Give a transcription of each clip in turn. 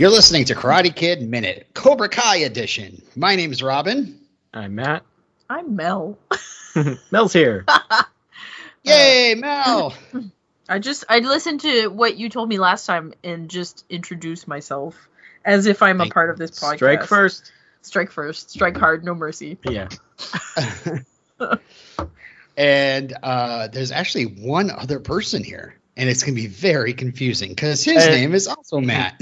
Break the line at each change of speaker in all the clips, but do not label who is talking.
You're listening to Karate Kid Minute, Cobra Kai edition. My name's Robin.
I'm Matt.
I'm Mel.
Mel's here.
Yay, Mel!
I just I listened to what you told me last time and just introduced myself as if I'm
Thank
a part of this podcast.
Strike first.
Strike first. Strike hard. No mercy.
Yeah.
and uh, there's actually one other person here, and it's going to be very confusing because his
Uh,
name is also Matt.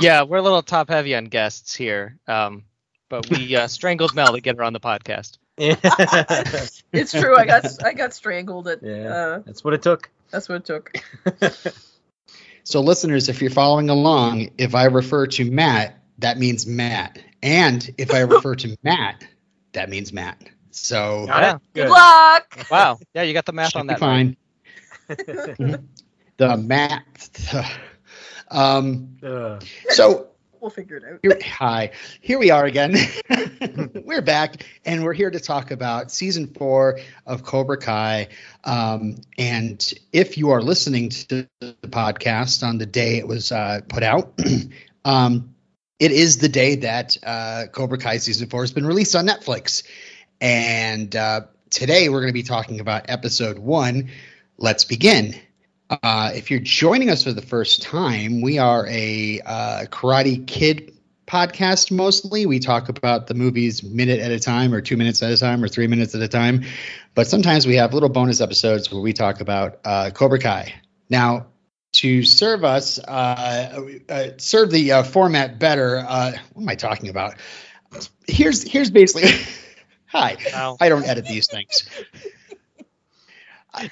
Yeah, we're a little top heavy on guests here. Um, but we uh, strangled Mel to get her on the podcast.
It's true. I got I got strangled. At uh,
That's what it took.
that's what it took.
so, listeners, if you're following along, if I refer to Matt, that means Matt. And if I refer to Matt, that means Matt. So,
Got
Yeah.
it?
Good luck.
Wow. Yeah, you got the math
should
on
be
that. right.
fine. the Matt. Um,
Uh,
so,
We'll figure it out.
Here, hi, here we are again. we're back, and we're here to talk about season four of Cobra Kai. Um, and if you are listening to the podcast on the day it was uh, put out, um, it is the day that uh, Cobra Kai season four has been released on Netflix. And uh, today we're going to be talking about episode one. Let's begin. Uh, if you're joining us for the first time, we are a uh, Karate Kid podcast mostly. We talk about the movies minute at a time, or two minutes at a time, or three minutes at a time. But sometimes we have little bonus episodes where we talk about uh, Cobra Kai. Now, to serve us, uh, uh, serve the uh, format better, uh, what am I talking about? Here's here's basically. Hi,
Wow.
I don't edit these things.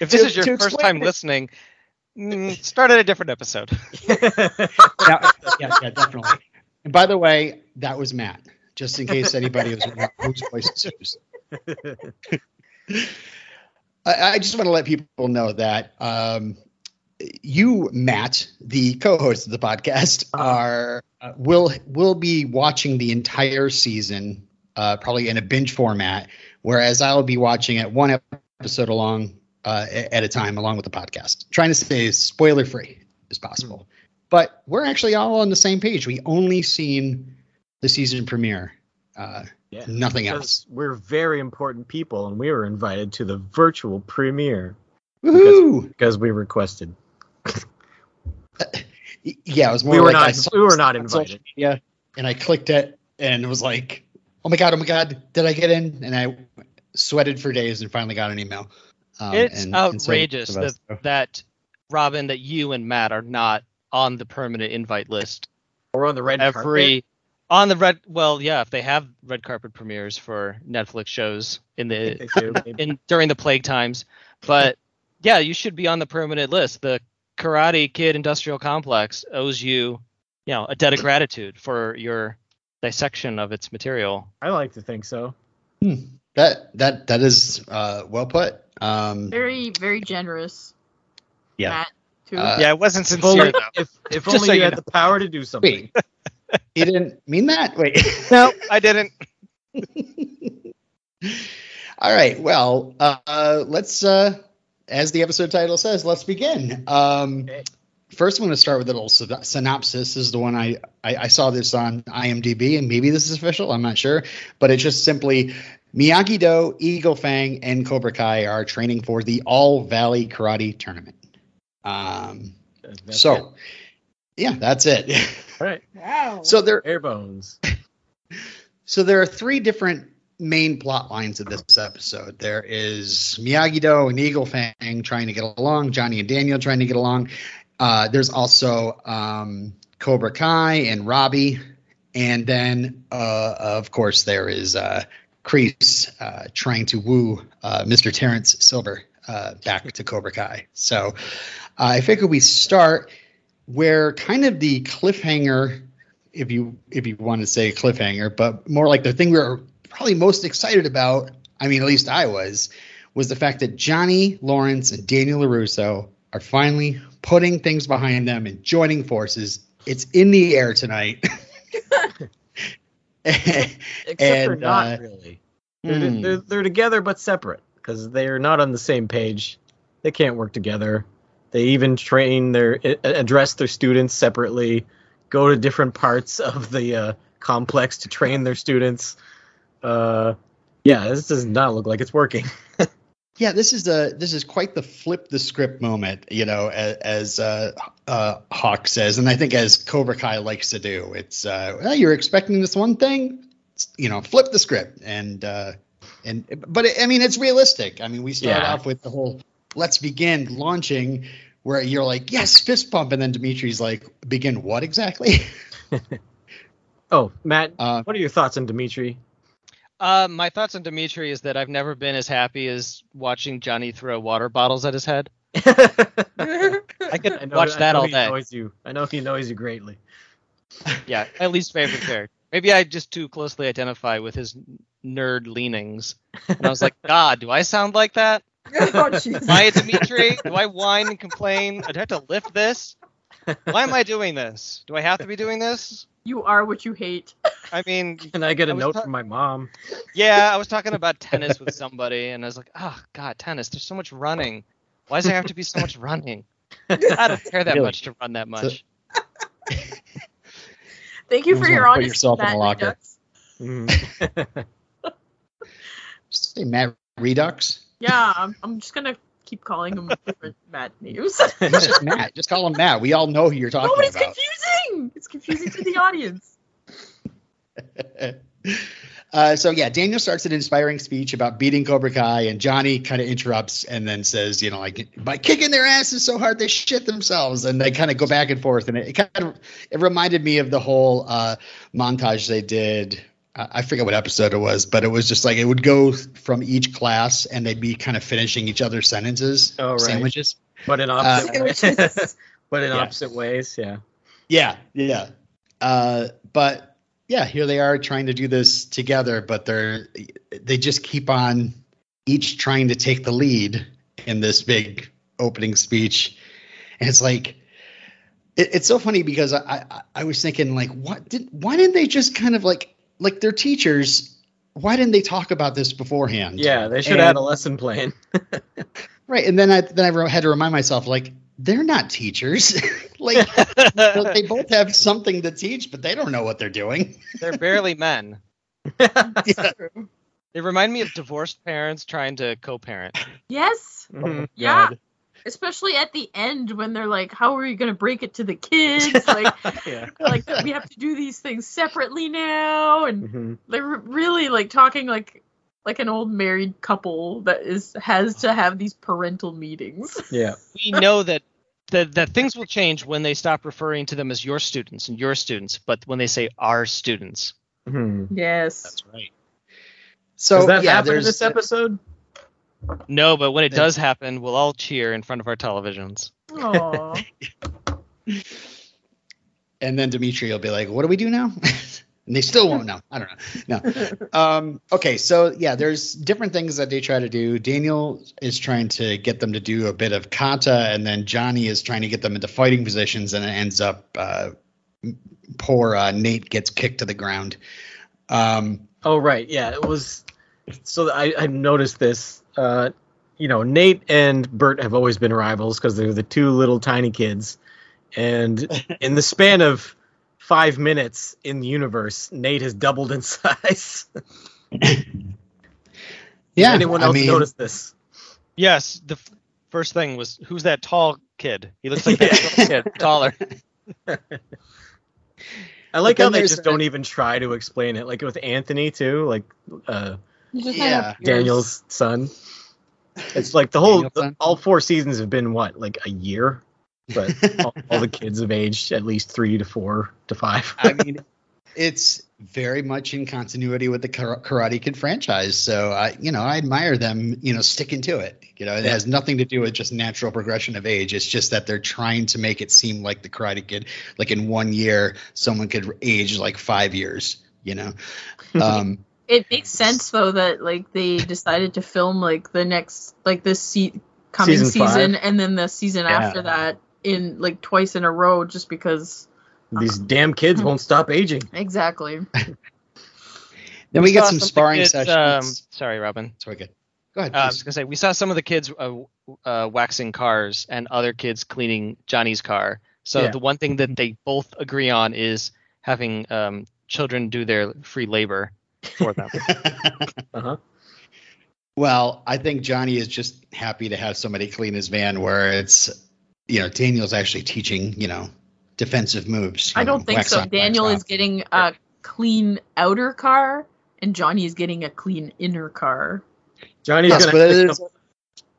If this
To-
is your first time
it-
listening, mm, start at a different episode.
yeah, yeah, yeah, definitely. And by the way, that was Matt, just in case anybody was wondering whose voice is whose. I, I just want to let people know that um, you, Matt, the co-host of the podcast, are uh, will will be watching the entire season, uh, probably in a binge format, whereas I will be watching it one episode along uh, at a time, along with the podcast, trying to stay as spoiler free as possible but we're actually all on the same page. We only seen the season premiere, uh,
yeah.
nothing else.
we're very important people, and we were invited to the virtual premiere
Woohoo!
because we requested.
Y- Yeah, it was more
We were
like
not-
I saw
we were not invited.
Yeah, and I clicked it, and it was like, oh my god, oh my god, did I get in? And I sweated for days, and finally got an email. Um,
it's
and- and so
outrageous that, that, Robin, that you and Matt are not on the permanent invite list.
We're on the red
Every on the red. Well, yeah, if they have red carpet premieres for Netflix shows in the
do.
In during the plague times. But yeah, you should be on the permanent list. The Karate Kid Industrial Complex owes you, you know, a debt of gratitude for your dissection of its material.
I like to think so.
That that that is uh, well put. Um,
Very very generous.
Yeah.
Matt.
Uh,
yeah, it wasn't
If
sincere
only,
though.
if, if only
so
you
you
had the power to do something.
wait, he didn't mean that. Wait.
No, I didn't.
All right. Well, uh, let's, uh, as the episode title says, let's begin. Um,
Okay.
First, I'm going to start with a little synopsis. This is the one I, I, I saw this on IMDb, and maybe this is official. I'm not sure, but it's just simply Miyagi Do, Eagle Fang, and Cobra Kai are training for the All Valley Karate Tournament. Um,
That's
so,
it.
yeah, that's it.
all right,
wow.
so there,
air bones.
So there are three different main plot lines of this episode. There is Miyagi Do and Eagle Fang trying to get along, Johnny and Daniel trying to get along. Uh, there's also um, Cobra Kai and Robbie, and then uh, of course there is uh, Kreese uh, trying to woo uh, Mr. Terrence Silver uh, back to Cobra Kai. So I figure we start where kind of the cliffhanger if you if you want to say cliffhanger, but more like the thing we were probably most excited about. I mean, at least I was, was the fact that Johnny Lawrence and Daniel Larusso are finally putting things behind them and joining forces. It's in the air tonight.
Except
And,
for not
uh,
really. They're,
hmm.
they're, they're together but separate because they're not on the same page. They can't work together. They even train their address their students separately. go to different parts of the uh, complex to train their students. Uh, yeah, this does not look like it's working.
Yeah, this is the this is quite the flip the script moment, you know, as, as uh, uh, Hawk says, and I think as Cobra Kai likes to do. It's uh, well, you're expecting this one thing, you know, flip the script, and uh, and but it, I mean it's realistic. I mean we start
Yeah.
off with the whole let's begin launching, where you're like yes fist pump, and then Dimitri's like begin what exactly?
Oh, Matt,
Uh,
what are your thoughts on Dimitri?
Uh, my thoughts on Dimitri is that I've never been as happy as watching Johnny throw water bottles at his head. I could
I know,
watch
I
that
know
all
he
day.
Annoys you. I know he annoys you greatly.
Yeah, my least favorite character. Maybe I just too closely identify with his nerd leanings. And I was like, God, do I sound like that?
oh, jeez.
Am Dimitri? Do I whine and complain? I'd have to lift this? Why am I doing this? Do I have to be doing this?
You are what you hate.
I mean,
And I get a
I
note
ta-
from my mom.
yeah, I was talking about tennis with somebody, and I was like, oh, God, tennis, there's so much running. Why does there have to be so much running? I don't care that
Really?
much to run that much.
Thank you
You
for your
wanna put
honesty,
yourself in a locker.
Redux.
Mhm.
say Matt Redux.
Yeah, I'm, I'm just gonna keep calling him different Matt names.
He's just Matt. Just call him Matt. We all know who you're talking
no, but it's
about.
confusing. It's confusing to the audience.
Uh, so yeah, Daniel starts an inspiring speech about beating Cobra Kai, and Johnny kind of interrupts and then says, you know, like by kicking their asses so hard they shit themselves, and they kind of go back and forth, and it, it kind of it reminded me of the whole uh, montage they did. I I forget what episode it was, but it was just like it would go from each class, and they'd be kind of finishing each other's sentences,
Oh, right.
sandwiches.
but in opposite ways. But in
Yeah.
opposite ways, yeah.
Yeah, yeah. Uh, but yeah, here they are trying to do this together, but they're they just keep on each trying to take the lead in this big opening speech, and it's like it, it's so funny because I, I I was thinking like what did why didn't they just kind of like like their teachers why didn't they talk about this beforehand?
Yeah, they should have had a lesson plan.
right. And then I then I had to remind myself like they're not teachers. like they both have something to teach, but they don't know what they're doing.
They're barely men.
Yeah.
They remind me of divorced parents trying to co-parent.
Yes.
Mhm.
Yeah.
God.
Especially at the end when they're like, "How are you gonna break it to the kids?" Like,
yeah.
like we have to do these things separately now, and
Mhm.
they're really like talking like like an old married couple that is has to have these parental meetings.
Yeah.
We know that that that things will change when they stop referring to them as your students and your students, but when they say our students.
Mhm.
Yes.
That's right. So
Does that
yeah,
happen in this episode?
No, but when it does happen, we'll all cheer in front of our televisions.
Aww.
and then Dimitri will be like, "What do we do now?" and they still won't know. I don't know. No. Um, okay, so yeah, there's different things that they try to do. Daniel is trying to get them to do a bit of kata, and then Johnny is trying to get them into fighting positions, and it ends up uh, poor uh, Nate gets kicked to the ground. Um,
Oh right, yeah. It was. So I, I noticed this. Uh, you know, Nate and Bert have always been rivals because they're the two little tiny kids, and in the span of five minutes in the universe, Nate has doubled in size.
yeah,
Anyone
I
else
mean,
notice this?
Yes, the f- first thing was who's that tall kid? He looks like that tall kid, taller.
I like how they just
the-
don't even try to explain it. Like with Anthony too, like uh,
You just
Yeah.
Daniel's son. It's like the whole
Daniel's son?
all four seasons have been what like a year, but all, all the kids have aged at least three to four to five.
I mean, it's very much in continuity with the Karate Kid franchise. So I, you know, I admire them, you know, sticking to it. You know, it has nothing to do with just natural progression of age. It's just that they're trying to make it seem like the Karate Kid, like in one year, someone could age like five years. You know, um,
It makes sense though that like they decided to film like the next like this se- coming
Season
season, and then the season
Yeah.
after that in like twice in a row just because
These damn kids won't stop aging.
exactly.
then we get
saw
some sparring
kids,
sessions.
Um, sorry, Robin.
Sorry, good. Go ahead.
Uh, I was gonna say we saw some of the kids uh, uh, waxing cars and other kids cleaning Johnny's car, So
Yeah.
the one thing that they both agree on is having um, children do their free labor for them.
Uh-huh.
well, I think Johnny is just happy to have somebody clean his van where it's, you know, Daniel's actually teaching, you know, defensive moves.
I don't think so.
on, wax
Daniel
off.
is getting a clean outer car, and Johnny is getting a clean inner car.
Johnny's
Yes,
gonna have to come,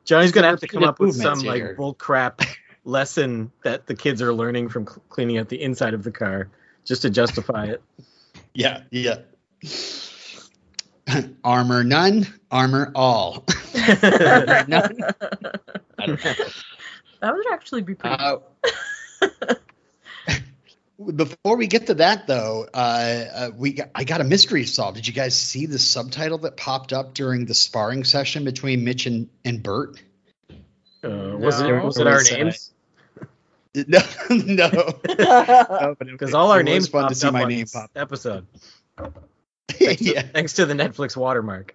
Johnny's gonna have to come up with
movements
some like bull crap lesson that the kids are learning from cleaning out the inside of the car just to justify it.
Yeah, yeah. armor none, armor all. None. I don't know.
That would actually be pretty.
Uh, before we get to that, though, uh, uh, we got, I got a mystery solved. Did you guys see the subtitle that popped up during the sparring session between Mitch and, and Bert?
Uh, was it was it our
Was,
names?
No, no. No, but it-
Because all our names
fun to
popped
see
up
my
on
name
this
pop.
episode.
yeah.
Thanks to the Netflix watermark.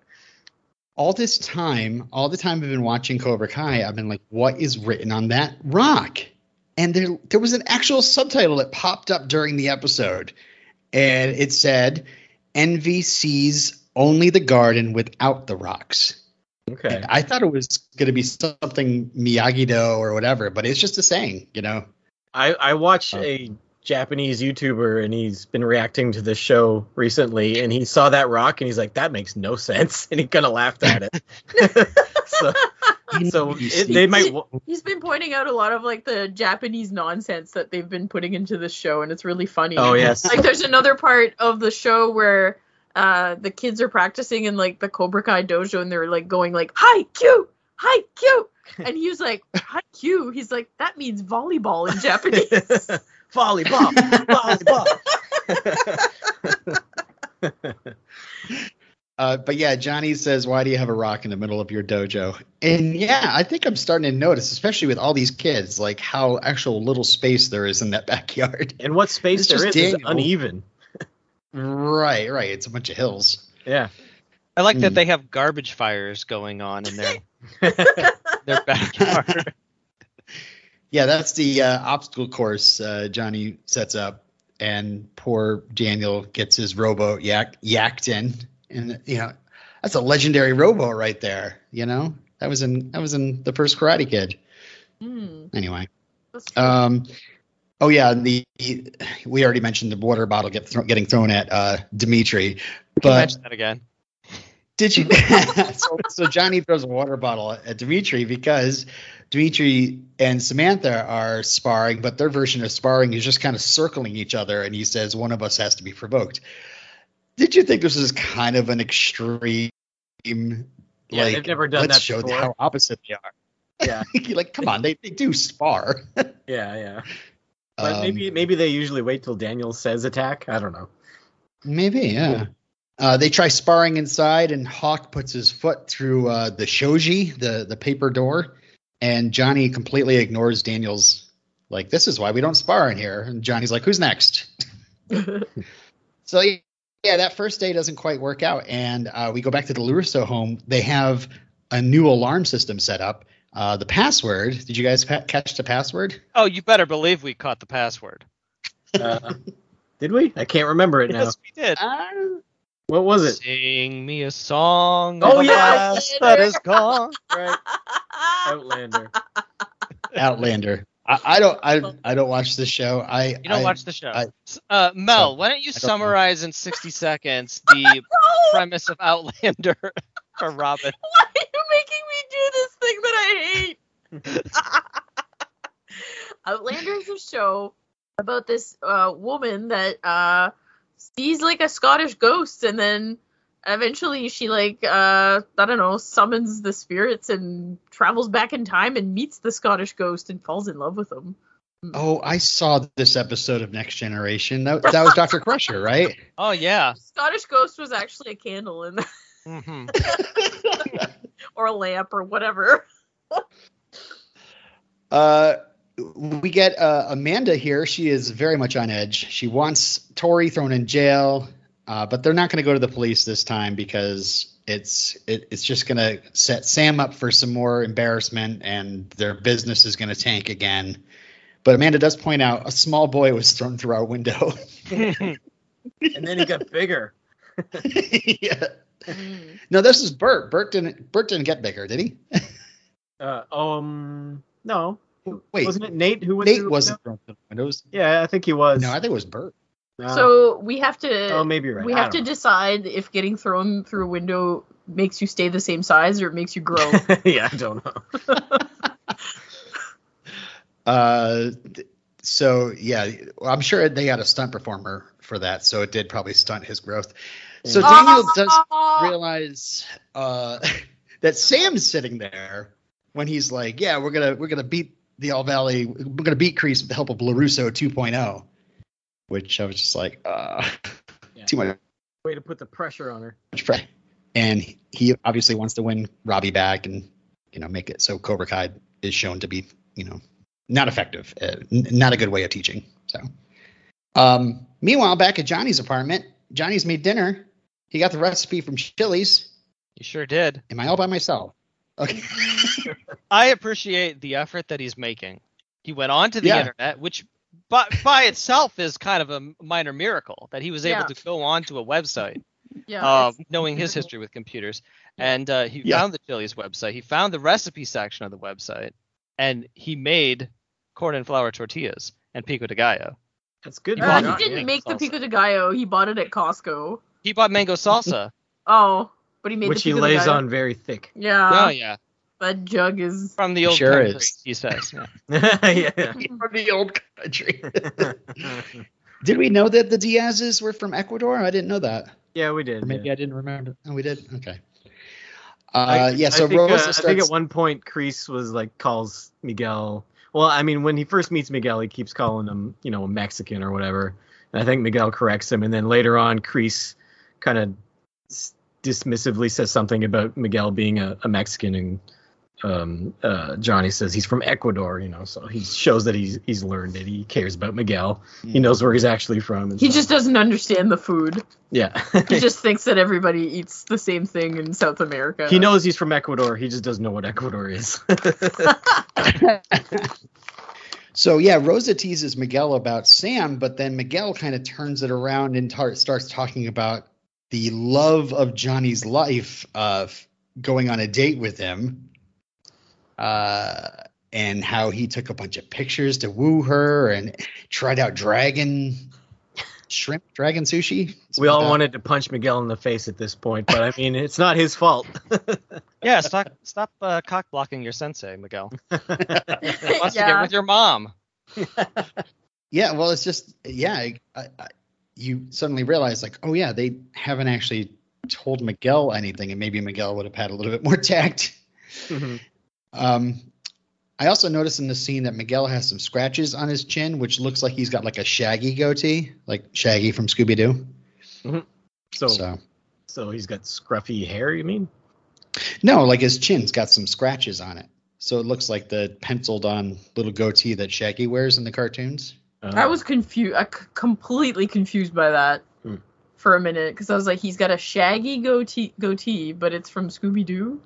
all this time, all the time I've been watching Cobra Kai, I've been like, what is written on that rock? And there, there was an actual subtitle that popped up during the episode, and it said, "Envy sees only the garden without the rocks."
Okay.
And I thought it was going to be something Miyagi-Do or whatever, but it's just a saying, you know.
I, I watch
Oh.
Uh, a Japanese YouTuber and he's been reacting to this show recently and he saw that rock and he's like, that makes no sense. And he kind of laughed at it. so so it, they might. wa-
He's been pointing out a lot of like the Japanese nonsense that they've been putting into this show, and it's really funny.
Oh, yes.
Like there's another part of the show where uh the kids are practicing in like the Cobra Kai dojo, and they're like going like hi cute, hi cute. and he was like hi cute. He's like that means volleyball in Japanese.
volleyball. Volleyball.
Uh, but yeah, Johnny says, "Why do you have a rock in the middle of your dojo?" And yeah, I think I'm starting to notice, especially with all these kids, like how actual little space there is in that backyard.
and what space
It's
there
just
is is uneven.
Right, right. It's a bunch of hills.
Yeah.
I like that
Hmm.
they have garbage fires going on in their their backyard.
Yeah, that's the uh, obstacle course uh, Johnny sets up, and poor Daniel gets his rowboat yak yacked in, and you know that's a legendary rowboat right there. You know that was in that was in the first Karate Kid.
Hmm,
Anyway. Um, oh yeah, the we already mentioned the water bottle get thro- getting thrown at uh, Dimitri,
Can you
but
mention that again.
Did you? so, so Johnny throws a water bottle at Dimitri because Dimitri and Samantha are sparring, but their version of sparring is just kind of circling each other, and he says one of us has to be provoked. Did you think this is kind of an extreme?
Yeah,
like,
they've never done
let's
that
show
before.
how opposite they are.
Yeah.
like, come on, they, they do spar.
Yeah. Yeah. But
Um,
maybe maybe they usually wait till Daniel says attack. I don't know.
Maybe, yeah. Uh, they try sparring inside, and Hawk puts his foot through uh, the shoji, the the paper door, and Johnny completely ignores Daniel's. Like, this is why we don't spar in here. And Johnny's like, "Who's next?" so yeah, that first day doesn't quite work out, and uh, we go back to the Larusso home. They have a new alarm system set up. Uh, the password. Did you guys pa- catch the password?
Oh, you better believe we caught the password.
Uh, did we? I can't remember it now.
Yes, we did.
What was it?
Sing me a song.
Oh,
of
yeah.
that is gone.
Right. Outlander.
Outlander. I, I don't. I, I don't watch the show. I
You don't
I,
watch the show.
I-
S- uh, Mel, why don't you
I don't know.
summarize in 60 seconds the premise of Outlander for Robin?
Why are you making me do this thing that I hate? Outlander is a show about this uh, woman that uh, sees like a Scottish ghost, and then eventually she like uh, I don't know summons the spirits and travels back in time and meets the Scottish ghost and falls in love with him.
Oh, I saw this episode of Next Generation. That, that was Dr. Crusher, right?
Oh, yeah.
Scottish ghost was actually a candle in
hmm
or a lamp or whatever.
uh, we get uh, Amanda here. She is very much on edge. She wants Tori thrown in jail, uh, but they're not going to go to the police this time because it's it, it's just going to set Sam up for some more embarrassment, and their business is going to tank again. But Amanda does point out a small boy was thrown through our window.
and then he got bigger.
yeah. No, this is Bert. Bert didn't. Bert didn't get bigger, did he?
Uh, um, no,
Wait,
wasn't it Nate who went
Nate
through?
wasn't thrown through the windows.
Yeah, I think he was.
No, I think it was Bert.
Uh,
So we have to.
oh, maybe you're right.
We
I
have to
don't
decide if getting thrown through a window makes you stay the same size or it makes you grow.
yeah, I don't know.
Uh, so yeah, I'm sure they had a stunt performer for that, so it did probably stunt his growth. So Daniel does realize uh, that Sam's sitting there when he's like, "Yeah, we're gonna we're gonna beat the All Valley, we're gonna beat Kreese with the help of Larusso 2.0, which I was just like, uh,
Yeah.
too much
Way to put the pressure on her.
And he obviously wants to win Robbie back and you know make it so Cobra Kai is shown to be you know not effective, uh, n- not a good way of teaching. So, um, meanwhile, back at Johnny's apartment, Johnny's made dinner. He got the recipe from Chili's.
You sure did.
Am I all by myself? Okay.
I appreciate the effort that he's making. He went onto the
Yeah.
internet, which by, by itself is kind of a minor miracle that he was able
Yeah.
to go onto a website,
yeah.
uh, knowing his history with computers. And uh, he
Yeah.
found the Chili's website. He found the recipe section of the website, and he made corn and flour tortillas and pico de gallo.
That's good.
He
Uh,
bought
he didn't make the
salsa.
pico de gallo. He bought it at Costco.
He bought mango salsa.
Oh, but he made
which
the
he
pico de
lays
gallo.
on very thick.
Yeah,
oh yeah,
that jug is.
from the old
Sure
country,
is.
he says. Yeah.
yeah.
from the old country. did we know that the Diaz's were from Ecuador? I didn't know that.
yeah, we did.
Or maybe
yeah.
I didn't remember. Oh, we did. Okay. Uh,
I-
yeah. So
I think,
Rosa
uh,
starts.
I think at one point Kreese was like calls Miguel. Well, I mean, when he first meets Miguel, he keeps calling him, you know, a Mexican or whatever. And I think Miguel corrects him, and then later on, Kreese kind of dismissively says something about Miguel being a, a Mexican, and um, uh, Johnny says he's from Ecuador. You know, so he shows that he's he's learned it. He cares about Miguel. He knows where he's actually from. and
He
stuff.
just doesn't understand the food.
yeah.
He just thinks that everybody eats the same thing in South America.
he knows he's from Ecuador. He just doesn't know what Ecuador is.
So yeah, Rosa teases Miguel about Sam, but then Miguel kind of turns it around and tar- starts talking about the love of Johnny's life, of going on a date with him, uh, and how he took a bunch of pictures to woo her and tried out dragon shrimp, dragon sushi.
We all
Something
wanted to punch Miguel in the face at this point, but I mean, it's not his fault.
Yeah, stop stop uh, cock blocking your sensei, Miguel. He wants to get
yeah.
with your mom.
Yeah, well, it's just yeah, I, I, I- you suddenly realize like, oh yeah, they haven't actually told Miguel anything, and maybe Miguel would have had a little bit more tact. Um, I also noticed in the scene that Miguel has some scratches on his chin, which looks like he's got like a Shaggy goatee, like Shaggy from Scooby Doo.
so,
So
so he's got scruffy hair. You mean?
no, like his chin's got some scratches on it, so it looks like the penciled on little goatee that Shaggy wears in the cartoons.
Uh,
I was confused. I c- completely confused by that
Hmm.
for a minute because I was like, he's got a shaggy goatee, goatee, but it's from Scooby Doo.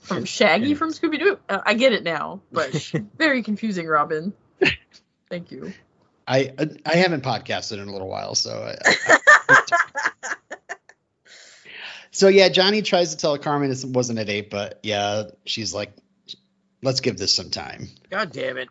From Shaggy from Scooby Doo. Uh, I get it now, but very confusing, Robin. Thank you.
I I haven't podcasted in a little while, so I, I- so yeah, Johnny tries to tell Carmen it wasn't a date, but yeah, she's like, let's give this some time.
God damn it!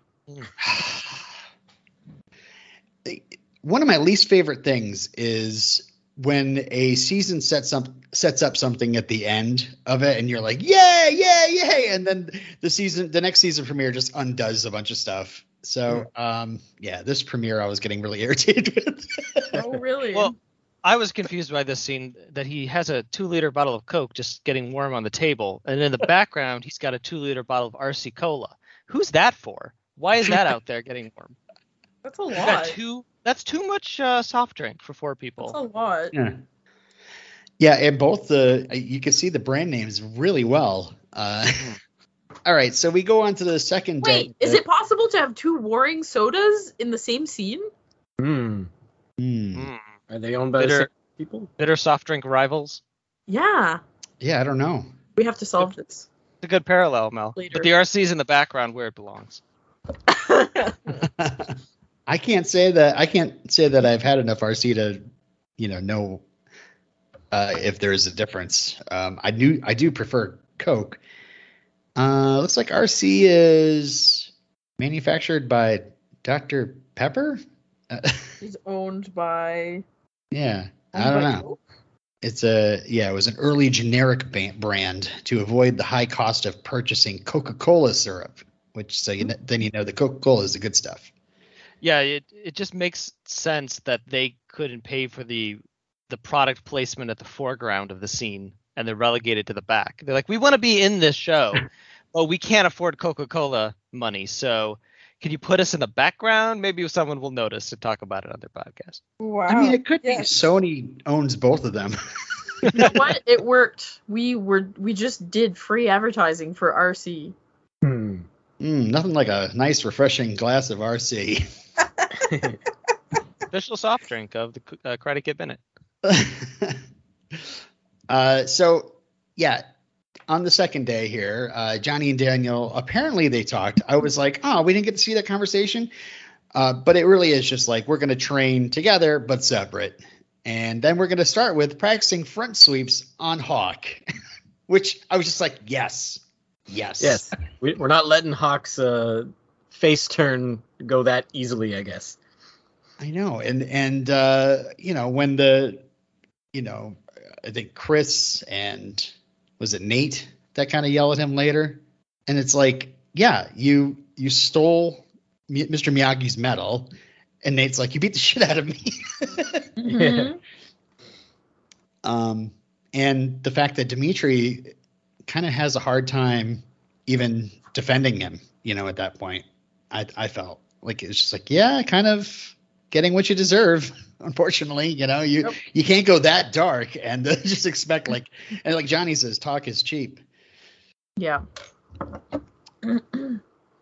One of my least favorite things is when a season sets up sets up something at the end of it, and you're like, yay, yay, yay, and then the season, the next season premiere just undoes a bunch of stuff. So, um, yeah, this premiere I was getting really irritated with.
Oh, really?
Well, I was confused by this scene that he has a two liter bottle of Coke just getting warm on the table, and in the background he's got a two liter bottle of RC Cola. Who's that for? Why is that out there getting warm?
That's a
Is that
lot.
too that's too much uh, soft drink for four people.
That's a lot.
Yeah. Yeah, and both the you can see the brand names really well. Uh, all right, so we go on to the second.
Wait,
uh,
is it possible to have two warring sodas in the same scene?
Hmm.
Hmm.
Mm.
Are they owned by the
Bitter.
same people?
Bitter soft drink rivals.
Yeah,
Yeah, I don't know.
we have to solve this.
It's a good parallel, Mel.
Later.
But the RC's in the background where it belongs.
I can't say that I can't say that I've had enough RC to, you know, know uh, if there is a difference. Um, I do I do prefer Coke. Uh, looks like RC is manufactured by Dr. Pepper. Uh,
He's owned by.
yeah, I don't know.
Coke?
It's a yeah, it was an early generic brand to avoid the high cost of purchasing Coca-Cola syrup, which so you kn- then you know the Coca-Cola is the good stuff.
Yeah, it it just makes sense that they couldn't pay for the the product placement at the foreground of the scene and they're relegated to the back. They're like, we want to be in this show, but we can't afford Coca-Cola money. So can you put us in the background? Maybe someone will notice to talk about it on their podcast.
Wow.
I mean, it could
yes.
be Sony owns both of them.
you know what? It worked. We were we just did free advertising for RC.
Hmm.
Mm, nothing like a nice, refreshing glass of RC.
Official soft drink of the uh, Karate Kid Minute.
uh, so, yeah, on the second day here, uh, Johnny and Daniel apparently they talked. I was like, oh, we didn't get to see that conversation. Uh, but it really is just like we're going to train together but separate. And then we're going to start with practicing front sweeps on Hawk, which I was just like, yes, yes.
Yes, we, we're not letting Hawk's uh, face turn go that easily. I guess.
I know, and and uh, you know when the, you know, I think Chris and was it Nate that kind of yell at him later, and it's like, yeah, you you stole Mr. Miyagi's medal, and Nate's like, you beat the shit out of me.
Mhm.
um, and the fact that Dimitri kind of has a hard time even defending him, you know, at that point, I I felt like it's just like, yeah, kind of getting what you deserve. Unfortunately, you know, you
Yep.
you can't go that dark and uh, just expect like and like Johnny says, talk is cheap.
Yeah.
Um,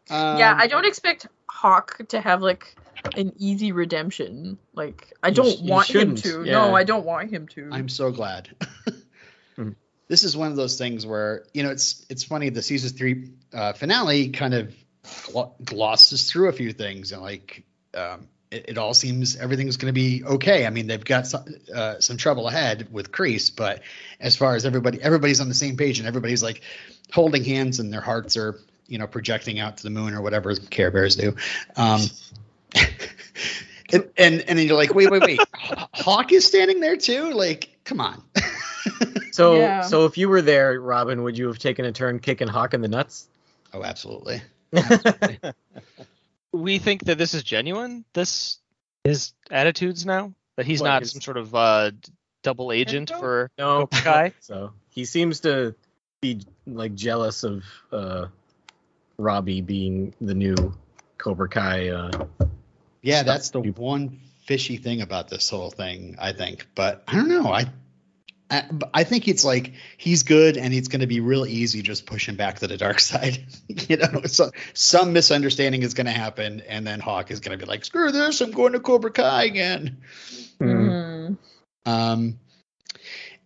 yeah, I don't expect Hawk to have like an easy redemption. Like I don't
you
want him
shouldn't,
to.
yeah.
No, I don't want him to.
I'm so glad.
Hmm.
This is one of those things where you know it's it's funny. The season three uh, finale kind of gl- glosses through a few things and like um, it, it all seems everything's going to be okay. I mean they've got some uh, some trouble ahead with Kreese, but as far as everybody everybody's on the same page and everybody's like holding hands and their hearts are you know projecting out to the moon or whatever Care Bears do. Um, and, and and then you're like, wait, wait, wait, Hawk is standing there too. Like, come on.
So,
Yeah.
so if you were there, Robin, would you have taken a turn kicking Hawk in the nuts?
oh, absolutely.
We think that this is genuine. This his attitudes now that he's
What,
not
his-
some sort of uh, double agent for
no,
Cobra Kai?
So he seems to be like jealous of uh, Robbie being the new Cobra Kai. Uh,
Yeah, that's the
you-
one fishy thing about this whole thing, I think. But I don't know. I I, I think it's like he's good, and it's going to be real easy just push him back to the dark side. you know, so some misunderstanding is going to happen, and then Hawk is going to be like, "Screw this! I'm going to Cobra Kai again."
Mhm.
Um,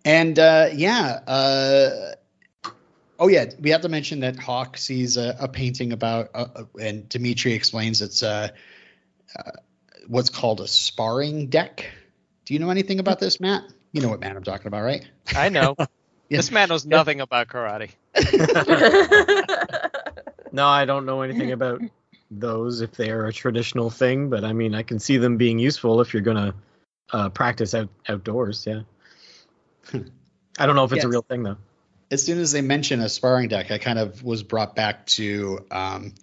and uh, yeah, uh, oh yeah, we have to mention that Hawk sees a, a painting about, uh, uh, and Dimitri explains it's uh, uh, what's called a sparring deck. Do you know anything about this, Matt? You know what man I'm talking about, right?
I know.
Yeah.
This man knows nothing about karate.
no, I don't know anything about those if they are a traditional thing, but I mean, I can see them being useful if you're gonna uh, practice out outdoors. Yeah. I don't know if it's a real thing though.
As soon as they mention a sparring deck, I kind of was brought back to um,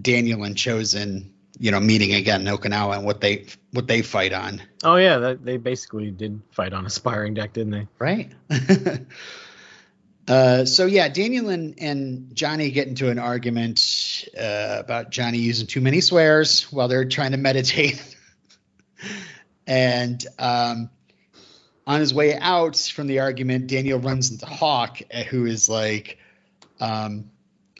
Daniel and Chozen, you know, meeting again in Okinawa and what they what they fight on.
Oh yeah, that, they basically did fight on a sparring deck, didn't they?
right? uh, so yeah, Daniel and, and Johnny get into an argument uh, about Johnny using too many swears while they're trying to meditate. and um, on his way out from the argument, Daniel runs into Hawk, uh, who is like, um,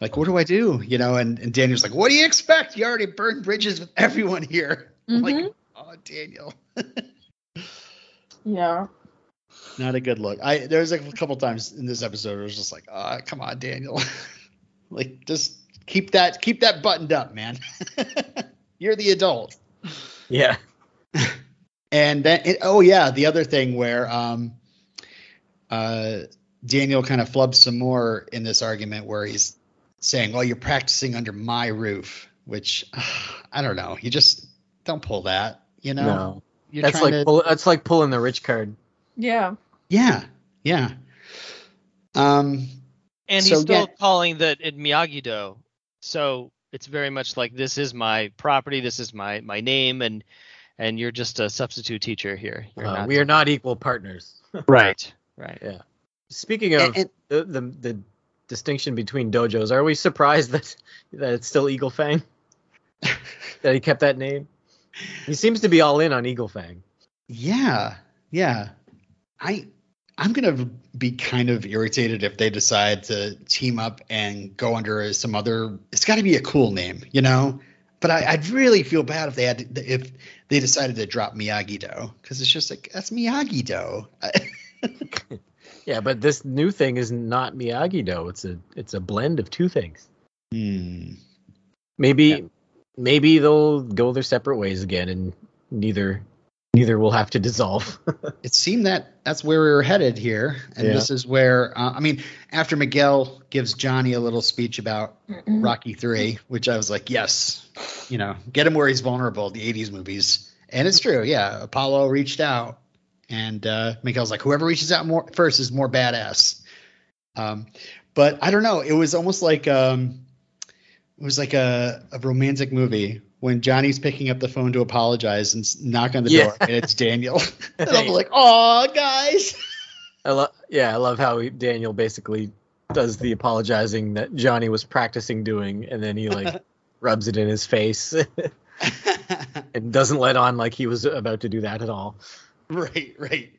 like, what do I do? You know, and, and Daniel's like, what do you expect? You already burned bridges with everyone here. I'm Like, oh, Daniel.
yeah.
Not a good look. I there was like a couple times in this episode where it was just like, oh, come on, Daniel. like just keep that keep that buttoned up, man. You're the adult.
Yeah.
And then, it, oh yeah, the other thing where um, uh, Daniel kind of flubs some more in this argument where he's saying, "Well, you're practicing under my roof," which I don't know. You just don't pull that, you know.
No.
You're
That's like
to-
pull, that's like pulling the rich card.
Yeah.
yeah, yeah. Um,
And
So,
he's still
yeah.
calling that it Miyagi-Do. So it's very much like this is my property, this is my my name, and and you're just a substitute teacher here. You're
Uh,
not
we are not equal partners.
right. Right. Yeah.
Speaking of
and- and-
the, the the distinction between dojos, are we surprised that that it's still Eagle Fang? that he kept that name? He seems to be all in on Eagle Fang.
Yeah, yeah. I I'm gonna be kind of irritated if they decide to team up and go under some other. It's got to be a cool name, you know. But I, I'd really feel bad if they had to, if they decided to drop Miyagi Do because it's just like that's Miyagi Do.
Yeah, but this new thing is not Miyagi Do. It's a it's a blend of two things.
Hmm.
Maybe
Yeah.
maybe they'll go their separate ways again, and neither neither will have to dissolve.
It seemed that that's where we were headed here, and
Yeah.
this is where uh, I mean, after Miguel gives Johnny a little speech about Rocky Three, which I was like, yes, you know, get him where he's vulnerable. The '80s movies, and it's true. Yeah, Apollo reached out, and uh, Miguel's like, whoever reaches out more first is more badass. Um, but I don't know. It was almost like um, it was like a, a romantic movie when Johnny's picking up the phone to apologize and knock on the
Yeah.
door, and it's Daniel. and I'm like, oh, guys.
I love yeah, I love how he, Daniel basically does the apologizing that Johnny was practicing doing, and then he like rubs it in his face and doesn't let on like he was about to do that at all.
Right, right.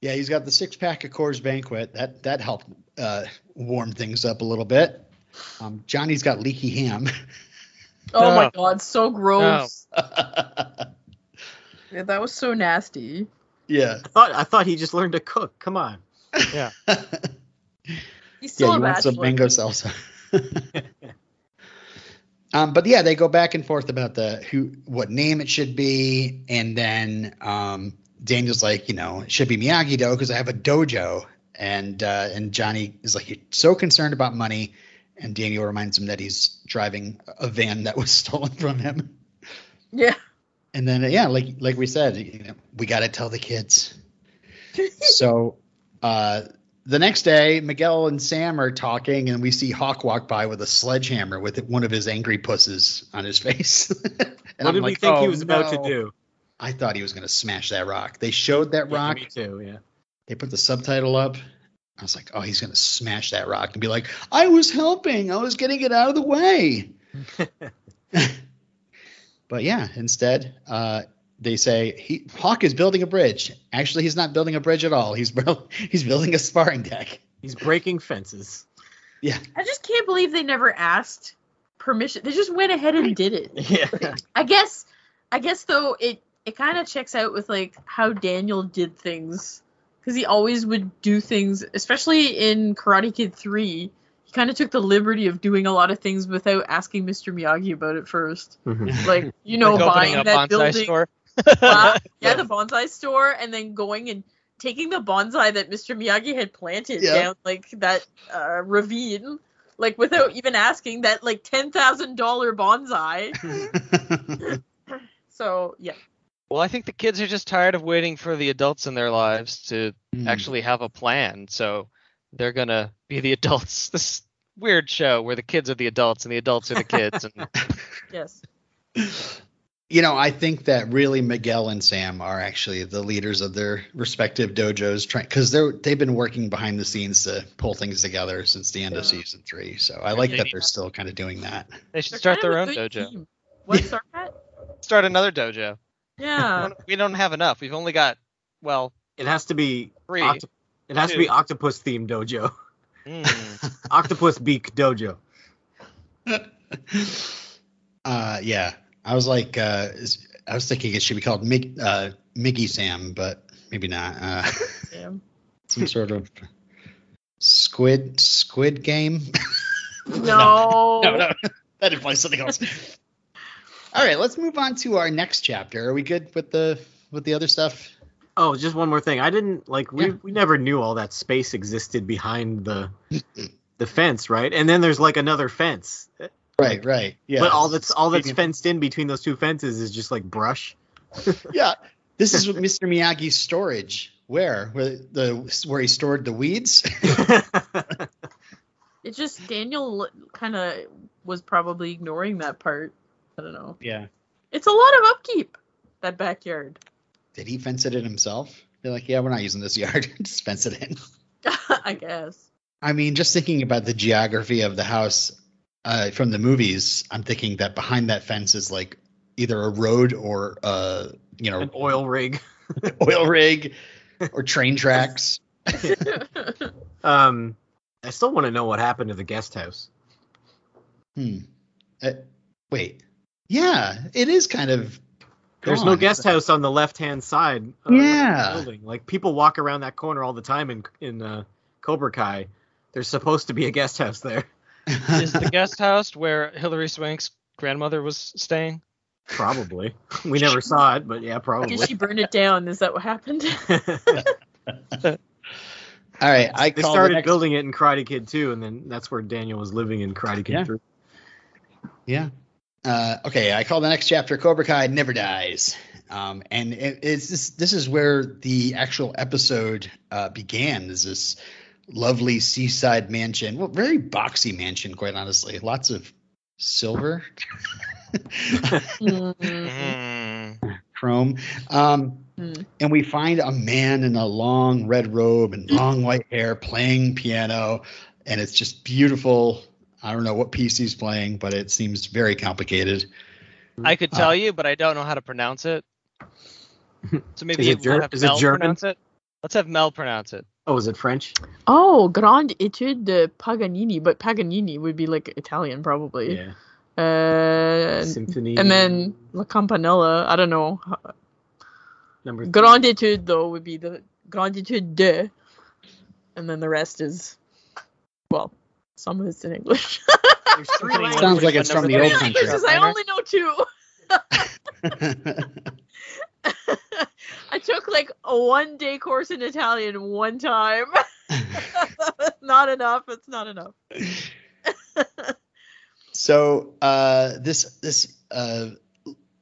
Yeah, he's got the six pack of Coors Banquet. That that helped uh, warm things up a little bit. Um, Johnny's got leaky ham.
Oh my god, so gross. Yeah, that was so nasty.
yeah.
I thought I thought he just learned to cook. Come on.
Yeah.
He's still
yeah,
a
you want some mango salsa. um, but yeah, they go back and forth about the who, what name it should be, and then um, Daniel's like, you know, it should be Miyagi Do because I have a dojo, and uh, and Johnny is like, you're so concerned about money, and Daniel reminds him that he's driving a van that was stolen from him,
Yeah.
and then yeah, like like we said, you know, we got to tell the kids. so uh, the next day, Miguel and Sam are talking, and we see Hawk walk by with a sledgehammer with one of his angry pusses on his face. and
what
I'm
did
like,
we think he
"Oh,
was about to do?
I thought he was going to smash that rock. They showed that
Yeah,
rock.
me too. Yeah.
They put the subtitle up. I was like, oh, he's going to smash that rock and be like, I was helping. I was getting it out of the way. but yeah, instead, uh, they say he, Hawk is building a bridge. Actually, he's not building a bridge at all. He's he's building a sparring deck.
He's breaking fences.
Yeah,
I just can't believe they never asked permission. They just went ahead and did it.
Yeah.
I guess I guess though it it kind of checks out with like how Daniel did things cuz he always would do things especially in Karate Kid 3 he kind of took the liberty of doing a lot of things without asking Mr. Miyagi about it first
Mhm.
like you know
Like
buying
a
that
bonsai
building
store.
uh, yeah,
Yeah.
the bonsai store and then going and taking the bonsai that Mr. Miyagi had planted
Yeah.
down like that uh, ravine like without even asking that like $10,000 bonsai so yeah
Well, I think the kids are just tired of waiting for the adults in their lives to
Hmm.
actually have a plan. So they're gonna be the adults. This weird show where the kids are the adults and the adults are the kids. And
yes
You know, I think that really Miguel and Sam are actually the leaders of their respective dojos, because they're they've been working behind the scenes to pull things together since the end of season three. So I like
They
that they're still kind of doing that.
they should
They're
start their own dojo.
team. What, start that?
Start another dojo. We
Yeah.
don't- we don't have enough. We've only got well
It has to be
three.
octo- it has to be octopus themed dojo.
Mm.
octopus beak dojo.
uh, yeah, I was like, uh, I was thinking it should be called Mig, uh, Miggy Sam, but maybe not. Uh,
Yeah.
some sort of squid squid game.
No.
no, no, that implies something else. All right, let's move on to our next chapter. Are we good with the with the other stuff?
Oh, just one more thing. I didn't like we
Yeah.
we never knew all that space existed behind the the fence, right? And then there's like another fence.
Right, right. Yeah.
But all that's all that's fenced in between those two fences is just like brush.
Yeah. This is Mr. Miyagi's storage. Where? Where the where he stored the weeds?
It's just Daniel kind of was probably ignoring that part. I don't know.
yeah.
It's a lot of upkeep, that backyard.
Did he fence it in himself? They're like, yeah, we're not using this yard. Just fence it in.
I guess.
I mean, just thinking about the geography of the house uh, from the movies, I'm thinking that behind that fence is like either a road or uh, you know,
An oil rig.
oil rig or train tracks.
Um, I still want to know what happened to the guest house.
Hmm. Uh, wait. Yeah, it is kind of.
There's
gone.
no guest house on the left hand side. Of
Yeah.
The building. Like people walk around that corner all the time in in uh, Cobra Kai. There's supposed to be a guest house there.
Is the guest house where Hilary Swank's grandmother was staying?
Probably. We never saw it, but yeah, probably.
Did she burn it down? Is that what happened?
All right, I
they
call
started
the next,
building it in Karate Kid 2, and then that's where Daniel was living in Karate Kid
Yeah.
3.
Yeah. Uh, okay, I call the next chapter Cobra Kai Never Dies. Um, and it, it's this, this is where the actual episode uh, began. Is this lovely seaside mansion? Well, very boxy mansion, quite honestly. Lots of silver,
Mm.
Mm.
chrome. Um,
Hmm.
and we find a man in a long red robe and long white hair playing piano, and it's just beautiful. I don't know what piece he's playing, but it seems very complicated.
I could tell
Uh,
you, but I don't know how to pronounce it. So maybe
Is it Ger-
have
is it German?
pronounce it. Let's have Mel pronounce it.
Oh, is it French?
Oh, Grande Etude de Paganini, but Paganini would be like Italian probably.
Yeah.
Uh,
Symphony.
and then La Campanella. I don't know.
number three.
Grande Etude though would be the Grande Etude de, and then the rest is, well, some of it's in English.
There's three
Sounds
languages.
Sounds like it's from the old country.
Languages, I only know two. I took like a one day course in Italian one time. not enough. It's not enough.
so uh, this this uh,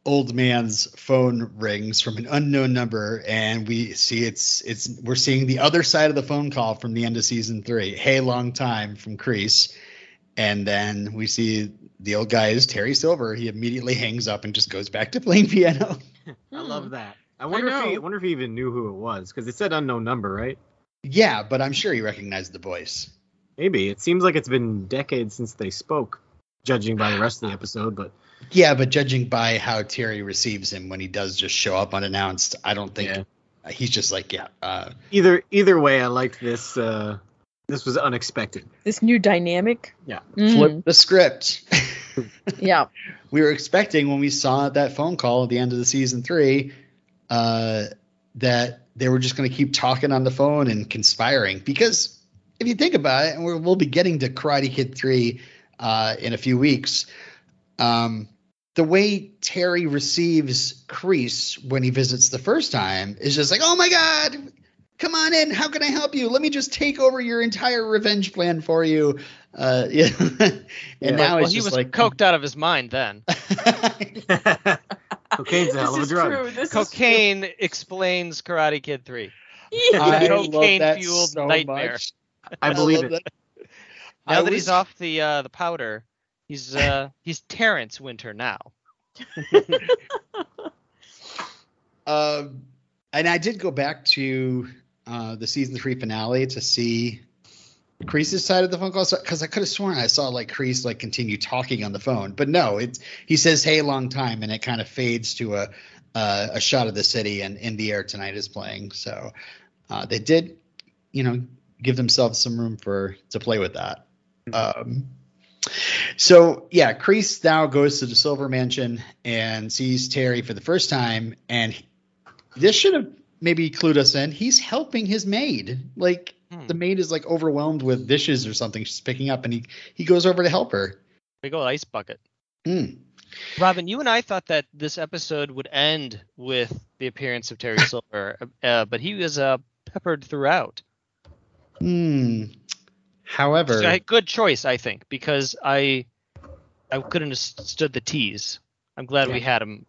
old man's phone rings from an unknown number, and we see it's it's we're seeing the other side of the phone call from the end of season three. Hey, long time from Kreese, and then we see the old guy is Terry Silver. He immediately hangs up and just goes back to playing piano.
I
Hmm.
love that. I wonder if he, I wonder if he even knew who it was because it said unknown number, right?
Yeah, but I'm sure he recognized the voice.
Maybe it seems like it's been decades since they spoke, judging by the rest of the episode. But
Yeah, but judging by how Terry receives him when he does just show up unannounced, I don't think
Yeah.
he's just like, yeah, uh,
either either way, I liked this. Uh, this was unexpected.
This new dynamic.
Yeah.
Mm,
flip the script.
yeah.
we were expecting when we saw that phone call at the end of the season three uh, that they were just going to keep talking on the phone and conspiring. Because if you think about it, and we're, we'll be getting to Karate Kid 3 uh, in a few weeks, um, the way Terry receives Kreese when he visits the first time is just like, oh my God, come on in. How can I help you? Let me just take over your entire revenge plan for you. Uh, yeah. and
Yeah.
now
well,
it's
he
just
was
like
coked out of his mind then.
Cocaine's a hell of a drug.
Cocaine explains Karate Kid 3.
Is.
I
Yeah.
love
Cocaine
that
fueled
so
nightmare.
much.
I believe
love
it.
that.
Now
I
that
was-
he's off the uh, the powder, he's uh, he's Terrence Winter now.
Um, and I did go back to uh, the season three finale to see Kreese's side of the phone call because I could have sworn I saw like Kreese like continue talking on the phone, but no, it's he says "Hey, long time," and it kind of fades to a uh, a shot of the city and "In the Air Tonight" is playing. So uh, they did, you know, give themselves some room for to play with that. Um, so yeah, Kreese now goes to the Silver Mansion and sees Terry for the first time, and this should have maybe clued us in. He's helping his maid. Like
Hmm.
the maid is like overwhelmed with dishes or something she's picking up, and he he goes over to help her.
Big old ice bucket.
Hmm.
Robin, you and I thought that this episode would end with the appearance of Terry Silver, uh, but he was uh, peppered throughout.
Hmm. However,
So, good choice, I think, because I I couldn't have stood the tease. I'm glad we had him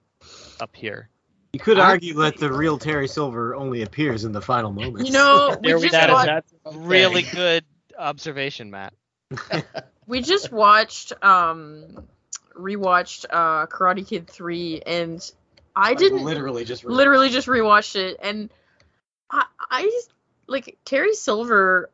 up here.
You could
I-
argue that the real Terry Silver only appears in the final moments.
You know, we just
that
go.
is-
That's okay.
Really good observation, Matt.
we just watched um rewatched uh Karate Kid 3 and I
Like,
didn't
literally just
literally just rewatched it and I I just like Terry Silver